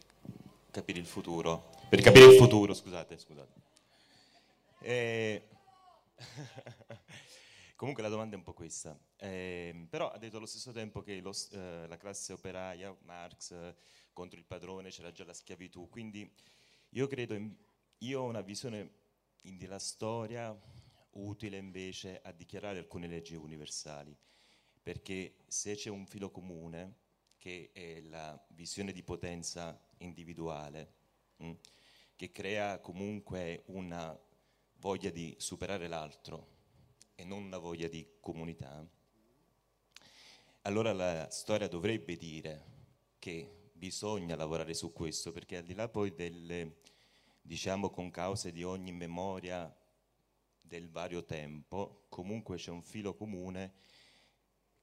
capire il futuro. Per capire il futuro, scusate, scusate. E... Comunque la domanda è un po' questa. Eh, però ha detto allo stesso tempo che lo, eh, la classe operaia, Marx, eh, contro il padrone, c'era già la schiavitù. Quindi io credo, in, io ho una visione della storia utile invece a dichiarare alcune leggi universali, perché se c'è un filo comune, che è la visione di potenza individuale, mh, mm, che crea comunque una voglia di superare l'altro e non una voglia di comunità, allora la storia dovrebbe dire che bisogna lavorare su questo, perché al di là poi delle diciamo con cause di ogni memoria del vario tempo, comunque c'è un filo comune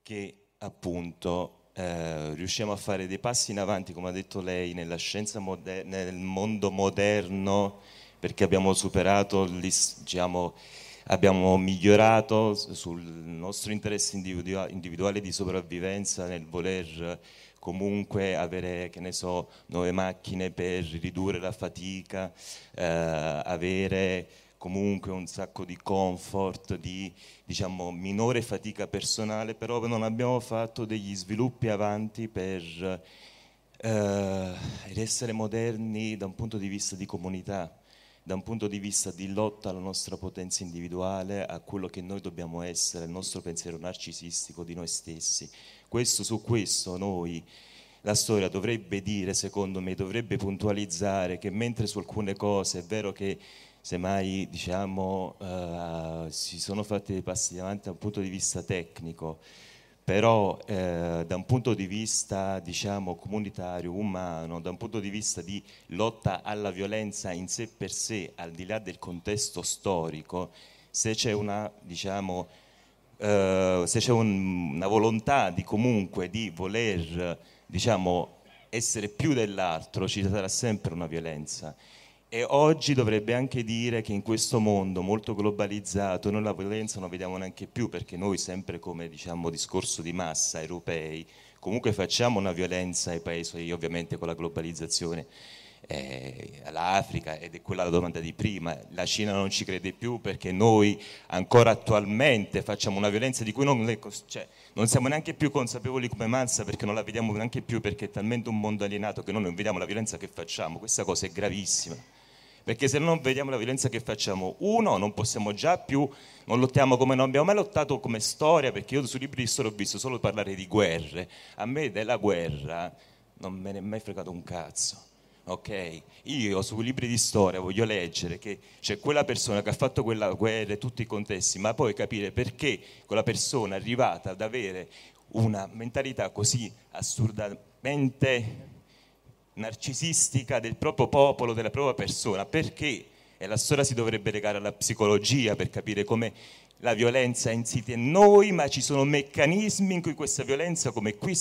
che appunto eh, riusciamo a fare dei passi in avanti, come ha detto lei, nella scienza moder- nel mondo moderno, perché abbiamo superato, diciamo, abbiamo migliorato sul nostro interesse individuale di sopravvivenza nel voler comunque avere, che ne so, nuove macchine per ridurre la fatica, eh, avere comunque un sacco di comfort, di diciamo, minore fatica personale, però non abbiamo fatto degli sviluppi avanti per eh, essere moderni da un punto di vista di comunità, da un punto di vista di lotta alla nostra potenza individuale, a quello che noi dobbiamo essere, il nostro pensiero narcisistico di noi stessi. Questo, su questo noi, la storia dovrebbe dire, secondo me, dovrebbe puntualizzare che mentre su alcune cose è vero che semmai diciamo, uh, si sono fatti dei passi avanti da un punto di vista tecnico, però eh, da un punto di vista diciamo, comunitario, umano, da un punto di vista di lotta alla violenza in sé per sé, al di là del contesto storico, se c'è una, diciamo, eh, se c'è un, una volontà di comunque di voler diciamo, essere più dell'altro, ci sarà sempre una violenza. E oggi dovrebbe anche dire che in questo mondo molto globalizzato noi la violenza non vediamo neanche più perché noi sempre come diciamo discorso di massa europei comunque facciamo una violenza ai paesi ovviamente con la globalizzazione eh, all'Africa ed è quella la domanda di prima, la Cina non ci crede più perché noi ancora attualmente facciamo una violenza di cui non, le, cioè, non siamo neanche più consapevoli come massa perché non la vediamo neanche più perché è talmente un mondo alienato che noi non vediamo la violenza che facciamo, questa cosa è gravissima perché se non vediamo la violenza che facciamo, uno, non possiamo già più, non lottiamo come non abbiamo mai lottato come storia, perché io sui libri di storia ho visto solo parlare di guerre, a me della guerra non me ne è mai fregato un cazzo. Ok, io sui libri di storia voglio leggere che c'è quella persona che ha fatto quella guerra e tutti i contesti, ma poi capire perché quella persona è arrivata ad avere una mentalità così assurdamente narcisistica del proprio popolo, della propria persona, perché e la storia si dovrebbe legare alla psicologia per capire come la violenza è insita in noi, ma ci sono meccanismi in cui questa violenza, come qui,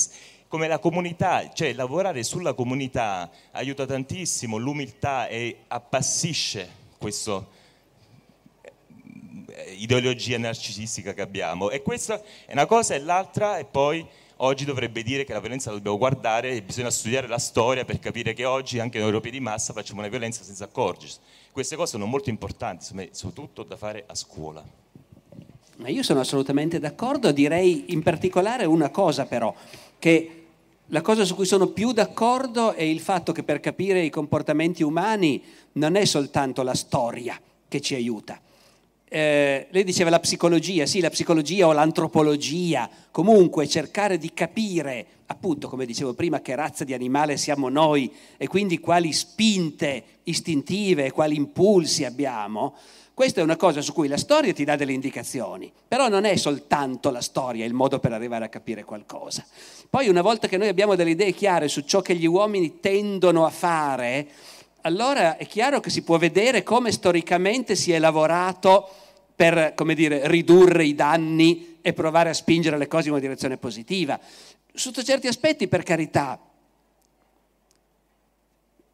come la comunità, cioè lavorare sulla comunità aiuta tantissimo, l'umiltà e appassisce questa eh, ideologia narcisistica che abbiamo. E questa è una cosa e l'altra e poi oggi dovrebbe dire che la violenza la dobbiamo guardare e bisogna studiare la storia per capire che oggi anche noi europei di massa facciamo una violenza senza accorgersi. Queste cose sono molto importanti, soprattutto da fare a scuola. Ma io sono assolutamente d'accordo, direi in particolare una cosa però, che la cosa su cui sono più d'accordo è il fatto che per capire i comportamenti umani non è soltanto la storia che ci aiuta, eh, lei diceva la psicologia, sì, la psicologia o l'antropologia, comunque cercare di capire, appunto, come dicevo prima, che razza di animale siamo noi e quindi quali spinte istintive, quali impulsi abbiamo, questa è una cosa su cui la storia ti dà delle indicazioni, però non è soltanto la storia il modo per arrivare a capire qualcosa. Poi una volta che noi abbiamo delle idee chiare su ciò che gli uomini tendono a fare, allora è chiaro che si può vedere come storicamente si è lavorato per, come dire, ridurre i danni e provare a spingere le cose in una direzione positiva. Sotto certi aspetti, per carità,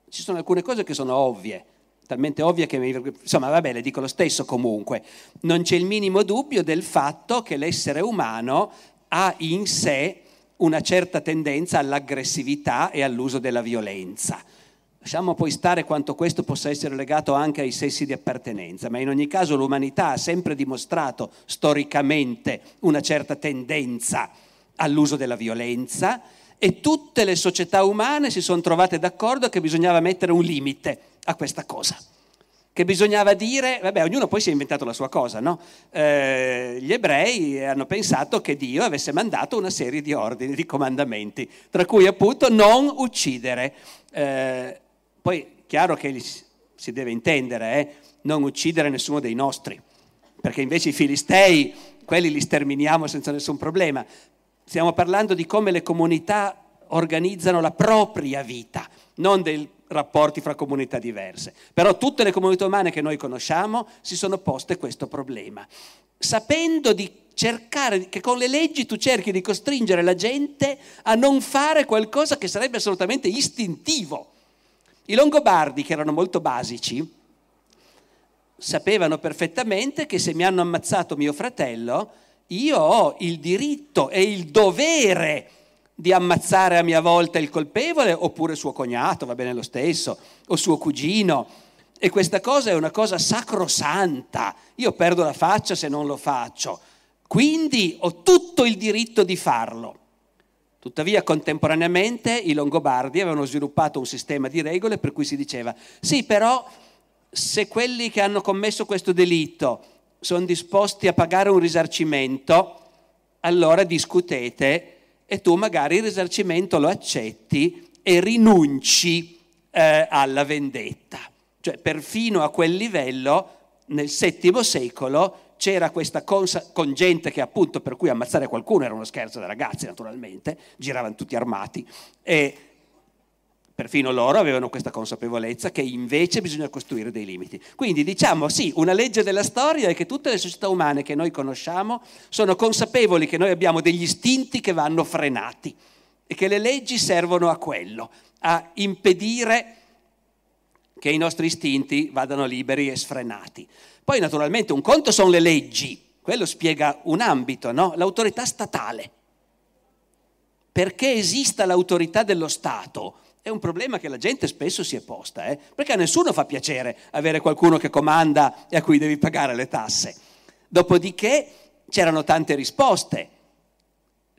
ci sono alcune cose che sono ovvie, talmente ovvie che mi... Insomma, vabbè, le dico lo stesso comunque. Non c'è il minimo dubbio del fatto che l'essere umano ha in sé una certa tendenza all'aggressività e all'uso della violenza. Lasciamo poi stare quanto questo possa essere legato anche ai sessi di appartenenza, ma in ogni caso l'umanità ha sempre dimostrato storicamente una certa tendenza all'uso della violenza e tutte le società umane si sono trovate d'accordo che bisognava mettere un limite a questa cosa. Che bisognava dire, vabbè, ognuno poi si è inventato la sua cosa, no? Eh, gli ebrei hanno pensato che Dio avesse mandato una serie di ordini, di comandamenti, tra cui appunto non uccidere. Eh, poi chiaro che si deve intendere, eh, non uccidere nessuno dei nostri, perché invece i filistei, quelli li sterminiamo senza nessun problema. Stiamo parlando di come le comunità organizzano la propria vita, non dei rapporti fra comunità diverse. Però tutte le comunità umane che noi conosciamo si sono poste questo problema, sapendo di cercare, che con le leggi tu cerchi di costringere la gente a non fare qualcosa che sarebbe assolutamente istintivo i Longobardi, che erano molto basici, sapevano perfettamente che se mi hanno ammazzato mio fratello, io ho il diritto e il dovere di ammazzare a mia volta il colpevole oppure suo cognato, va bene lo stesso, o suo cugino. E questa cosa è una cosa sacrosanta. Io perdo la faccia se non lo faccio. Quindi ho tutto il diritto di farlo. Tuttavia contemporaneamente i Longobardi avevano sviluppato un sistema di regole per cui si diceva sì però se quelli che hanno commesso questo delitto sono disposti a pagare un risarcimento, allora discutete e tu magari il risarcimento lo accetti e rinunci eh, alla vendetta. Cioè perfino a quel livello nel VII secolo c'era questa consa con gente che appunto per cui ammazzare qualcuno era uno scherzo dei ragazzi naturalmente, giravano tutti armati e perfino loro avevano questa consapevolezza che invece bisogna costruire dei limiti. Quindi diciamo sì, una legge della storia è che tutte le società umane che noi conosciamo sono consapevoli che noi abbiamo degli istinti che vanno frenati e che le leggi servono a quello, a impedire che i nostri istinti vadano liberi e sfrenati. Poi naturalmente un conto sono le leggi, quello spiega un ambito, no? l'autorità statale. Perché esista l'autorità dello Stato è un problema che la gente spesso si è posta, eh? perché a nessuno fa piacere avere qualcuno che comanda e a cui devi pagare le tasse. Dopodiché c'erano tante risposte.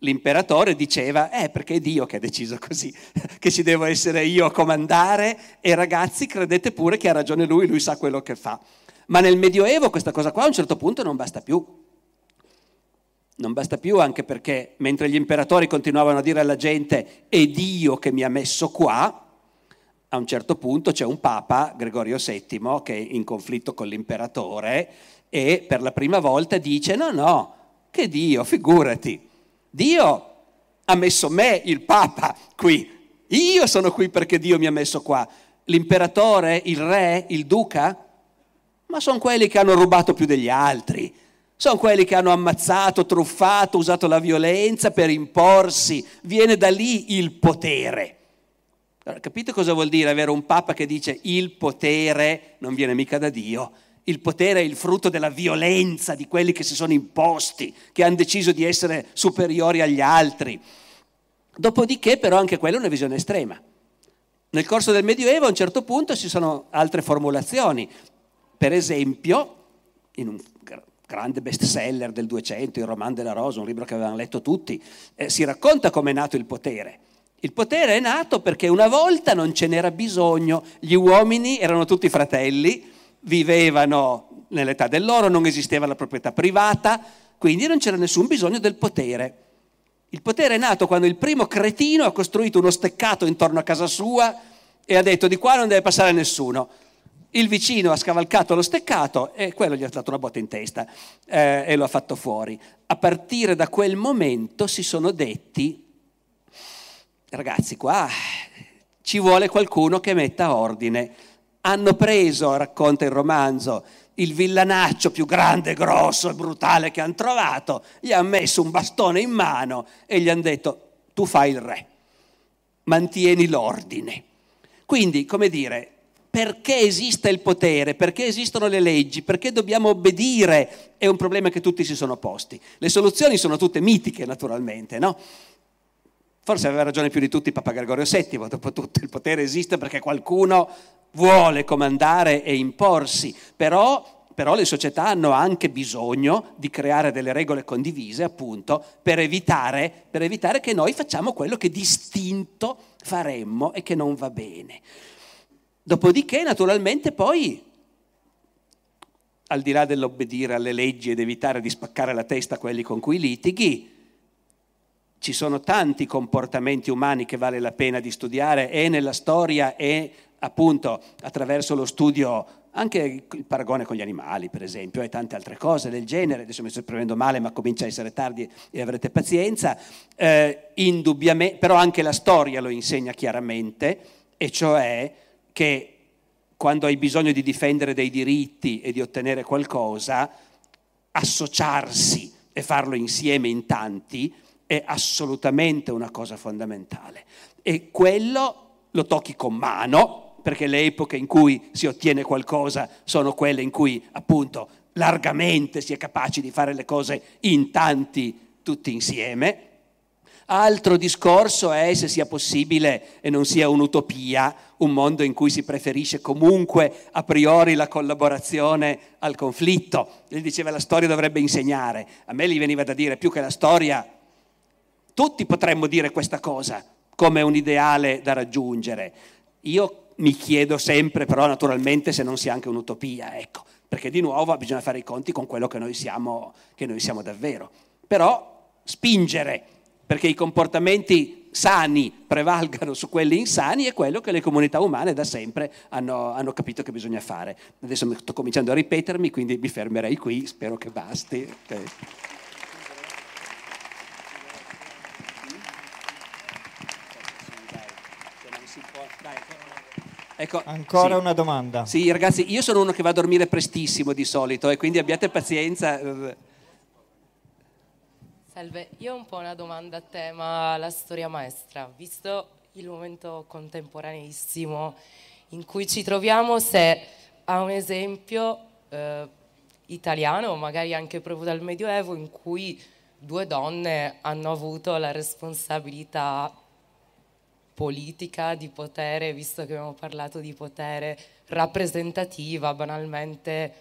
L'imperatore diceva, eh perché è Dio che ha deciso così, che ci devo essere io a comandare e ragazzi credete pure che ha ragione lui, lui sa quello che fa. Ma nel Medioevo questa cosa qua a un certo punto non basta più. Non basta più anche perché mentre gli imperatori continuavano a dire alla gente è Dio che mi ha messo qua, a un certo punto c'è un papa, Gregorio VII, che è in conflitto con l'imperatore e per la prima volta dice no, no, che Dio, figurati, Dio ha messo me, il papa, qui, io sono qui perché Dio mi ha messo qua. L'imperatore, il re, il duca, ma sono quelli che hanno rubato più degli altri sono quelli che hanno ammazzato, truffato, usato la violenza per imporsi. Viene da lì il potere. Allora, capite cosa vuol dire avere un papa che dice il potere non viene mica da Dio? Il potere è il frutto della violenza di quelli che si sono imposti, che hanno deciso di essere superiori agli altri. Dopodiché però anche quella è una visione estrema. Nel corso del Medioevo a un certo punto ci sono altre formulazioni. Per esempio, in un grande bestseller del 200, il Roman della Rosa, un libro che avevano letto tutti, eh, si racconta come è nato il potere. Il potere è nato perché una volta non ce n'era bisogno, gli uomini erano tutti fratelli, vivevano nell'età dell'oro, non esisteva la proprietà privata, quindi non c'era nessun bisogno del potere. Il potere è nato quando il primo cretino ha costruito uno steccato intorno a casa sua e ha detto di qua non deve passare nessuno il vicino ha scavalcato lo steccato e quello gli ha dato una botta in testa eh, e lo ha fatto fuori. A partire da quel momento si sono detti, ragazzi qua ci vuole qualcuno che metta ordine. Hanno preso, racconta il romanzo, il villanaccio più grande, grosso e brutale che hanno trovato, gli hanno messo un bastone in mano e gli hanno detto tu fai il re, mantieni l'ordine. Quindi, come dire, perché esiste il potere, perché esistono le leggi, perché dobbiamo obbedire, è un problema che tutti si sono posti. Le soluzioni sono tutte mitiche, naturalmente, no? Forse aveva ragione più di tutti Papa Gregorio VII, dopo tutto il potere esiste perché qualcuno vuole comandare e imporsi, però, però le società hanno anche bisogno di creare delle regole condivise, appunto, per evitare, per evitare che noi facciamo quello che distinto faremmo e che non va bene. Dopodiché, naturalmente, poi, al di là dell'obbedire alle leggi ed evitare di spaccare la testa a quelli con cui litighi, ci sono tanti comportamenti umani che vale la pena di studiare e nella storia e appunto attraverso lo studio, anche il paragone con gli animali per esempio e tante altre cose del genere, adesso mi sto prendendo male ma comincia a essere tardi e avrete pazienza, eh, indubbiamente, però anche la storia lo insegna chiaramente e cioè che quando hai bisogno di difendere dei diritti e di ottenere qualcosa, associarsi e farlo insieme in tanti è assolutamente una cosa fondamentale. E quello lo tocchi con mano, perché le epoche in cui si ottiene qualcosa sono quelle in cui appunto largamente si è capaci di fare le cose in tanti tutti insieme. Altro discorso è se sia possibile e non sia un'utopia un mondo in cui si preferisce comunque a priori la collaborazione al conflitto. Lui diceva la storia dovrebbe insegnare. A me gli veniva da dire più che la storia, tutti potremmo dire questa cosa come un ideale da raggiungere. Io mi chiedo sempre però naturalmente se non sia anche un'utopia, ecco, perché di nuovo bisogna fare i conti con quello che noi siamo, che noi siamo davvero. Però spingere perché i comportamenti sani prevalgano su quelli insani è quello che le comunità umane da sempre hanno, hanno capito che bisogna fare. Adesso sto cominciando a ripetermi, quindi mi fermerei qui, spero che basti. Okay. Ecco, Ancora sì. una domanda. Sì, ragazzi, io sono uno che va a dormire prestissimo di solito e quindi abbiate pazienza. Salve, io ho un po' una domanda a tema la storia maestra, visto il momento contemporaneissimo in cui ci troviamo, se ha un esempio eh, italiano, magari anche proprio dal Medioevo, in cui due donne hanno avuto la responsabilità politica, di potere, visto che abbiamo parlato di potere rappresentativa, banalmente,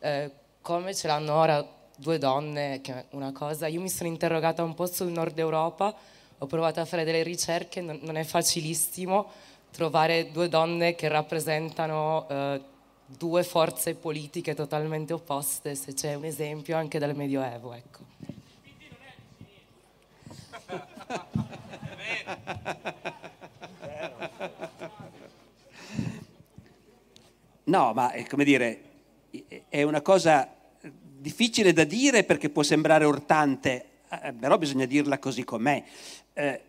eh, come ce l'hanno ora due donne, che è una cosa, io mi sono interrogata un po' sul nord Europa, ho provato a fare delle ricerche, non, non è facilissimo trovare due donne che rappresentano eh, due forze politiche totalmente opposte, se c'è un esempio anche dal Medioevo. Ecco. No, ma è come dire, è una cosa difficile da dire perché può sembrare urtante, eh, però bisogna dirla così com'è. Eh,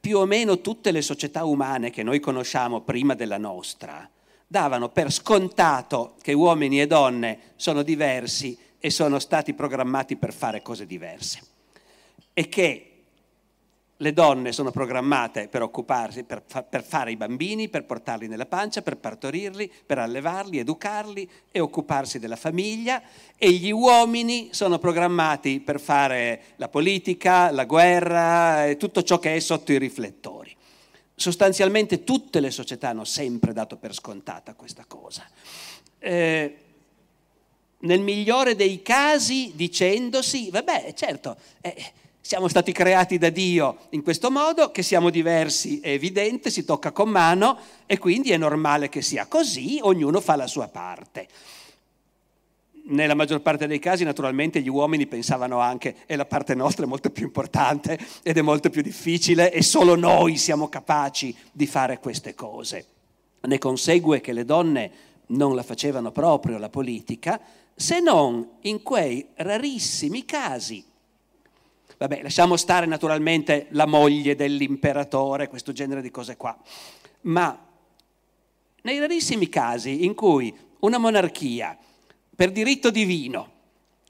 più o meno tutte le società umane che noi conosciamo prima della nostra davano per scontato che uomini e donne sono diversi e sono stati programmati per fare cose diverse e che le donne sono programmate per occuparsi, per, fa, per, fare i bambini, per portarli nella pancia, per partorirli, per allevarli, educarli e occuparsi della famiglia e gli uomini sono programmati per fare la politica, la guerra e tutto ciò che è sotto i riflettori. Sostanzialmente tutte le società hanno sempre dato per scontata questa cosa. Eh, nel migliore dei casi dicendosi, vabbè, certo, eh, siamo stati creati da Dio in questo modo, che siamo diversi è evidente, si tocca con mano e quindi è normale che sia così, ognuno fa la sua parte. Nella maggior parte dei casi naturalmente gli uomini pensavano anche e la parte nostra è molto più importante ed è molto più difficile e solo noi siamo capaci di fare queste cose. Ne consegue che le donne non la facevano proprio la politica, se non in quei rarissimi casi Vabbè, lasciamo stare naturalmente la moglie dell'imperatore, questo genere di cose qua. Ma nei rarissimi casi in cui una monarchia, per diritto divino,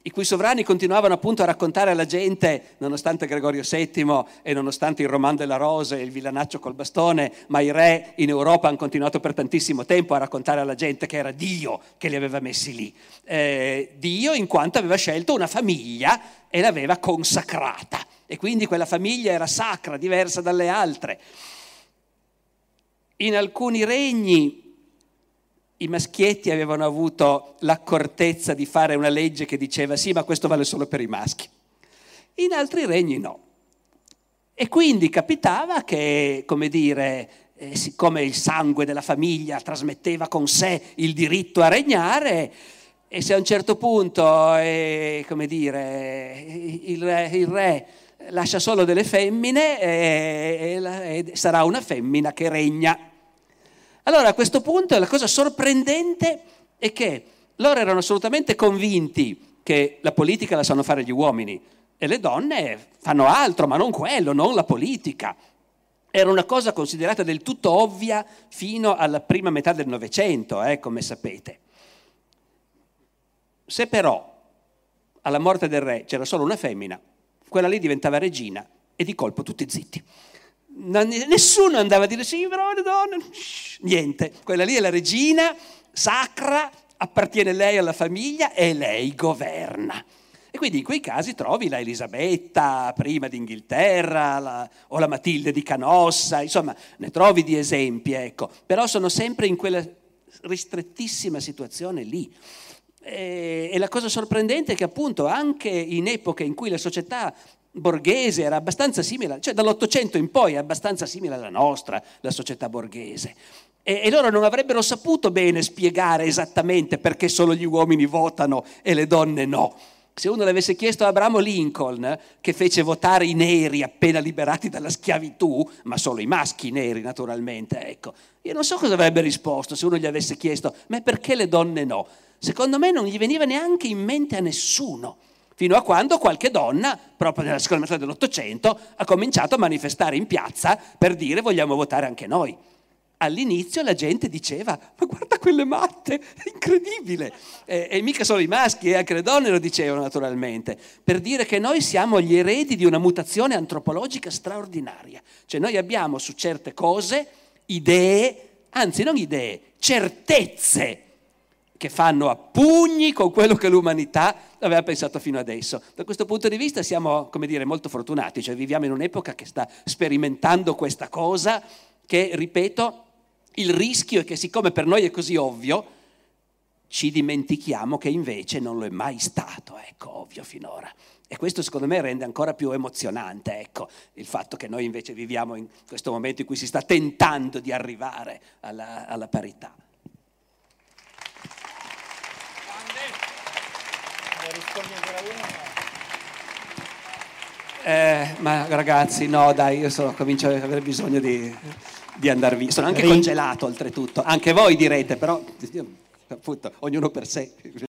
i cui sovrani continuavano appunto a raccontare alla gente, nonostante Gregorio VII e nonostante il Roman della Rose e il villanaccio col bastone, ma i re in Europa hanno continuato per tantissimo tempo a raccontare alla gente che era Dio che li aveva messi lì. Eh, Dio in quanto aveva scelto una famiglia e l'aveva consacrata e quindi quella famiglia era sacra, diversa dalle altre. In alcuni regni i maschietti avevano avuto l'accortezza di fare una legge che diceva sì, ma questo vale solo per i maschi. In altri regni no. E quindi capitava che, come dire, eh, siccome il sangue della famiglia trasmetteva con sé il diritto a regnare, e se a un certo punto, eh, come dire, il re, il re, lascia solo delle femmine, eh, sarà una femmina che regna. Allora a questo punto la cosa sorprendente è che loro erano assolutamente convinti che la politica la sanno fare gli uomini e le donne fanno altro, ma non quello, non la politica. Era una cosa considerata del tutto ovvia fino alla prima metà del Novecento, eh, come sapete. Se però alla morte del re c'era solo una femmina, quella lì diventava regina e di colpo tutti zitti nessuno andava a dire sì, però le donne, niente, quella lì è la regina sacra, appartiene lei alla famiglia e lei governa. E quindi in quei casi trovi la Elisabetta, prima d'Inghilterra, la, o la Matilde di Canossa, insomma, ne trovi di esempi, ecco, però sono sempre in quella ristrettissima situazione lì. E la cosa sorprendente è che appunto anche in epoche in cui la società borghese era abbastanza simile, cioè dall'Ottocento in poi è abbastanza simile alla nostra, la società borghese. E, e, loro non avrebbero saputo bene spiegare esattamente perché solo gli uomini votano e le donne no. Se uno le avesse chiesto a Abramo Lincoln, che fece votare i neri appena liberati dalla schiavitù, ma solo i maschi neri naturalmente, ecco, io non so cosa avrebbe risposto se uno gli avesse chiesto, ma perché le donne no? Secondo me non gli veniva neanche in mente a nessuno fino a quando qualche donna, proprio nella seconda metà dell'Ottocento, ha cominciato a manifestare in piazza per dire vogliamo votare anche noi. All'inizio la gente diceva, ma guarda quelle matte, è incredibile. E, e mica solo i maschi, e anche le donne lo dicevano naturalmente, per dire che noi siamo gli eredi di una mutazione antropologica straordinaria. Cioè noi abbiamo su certe cose idee, anzi non idee, certezze che fanno a pugni con quello che l'umanità aveva pensato fino adesso. Da questo punto di vista siamo, come dire, molto fortunati, cioè viviamo in un'epoca che sta sperimentando questa cosa che, ripeto, il rischio è che siccome per noi è così ovvio, ci dimentichiamo che invece non lo è mai stato, ecco, ovvio finora. E questo secondo me rende ancora più emozionante, ecco, il fatto che noi invece viviamo in questo momento in cui si sta tentando di arrivare alla, alla parità. Eh, ma ragazzi, no, dai, io sono, comincio ad avere bisogno di, di andare via. Sono anche congelato oltretutto. Anche voi direte, però appunto, ognuno per sé.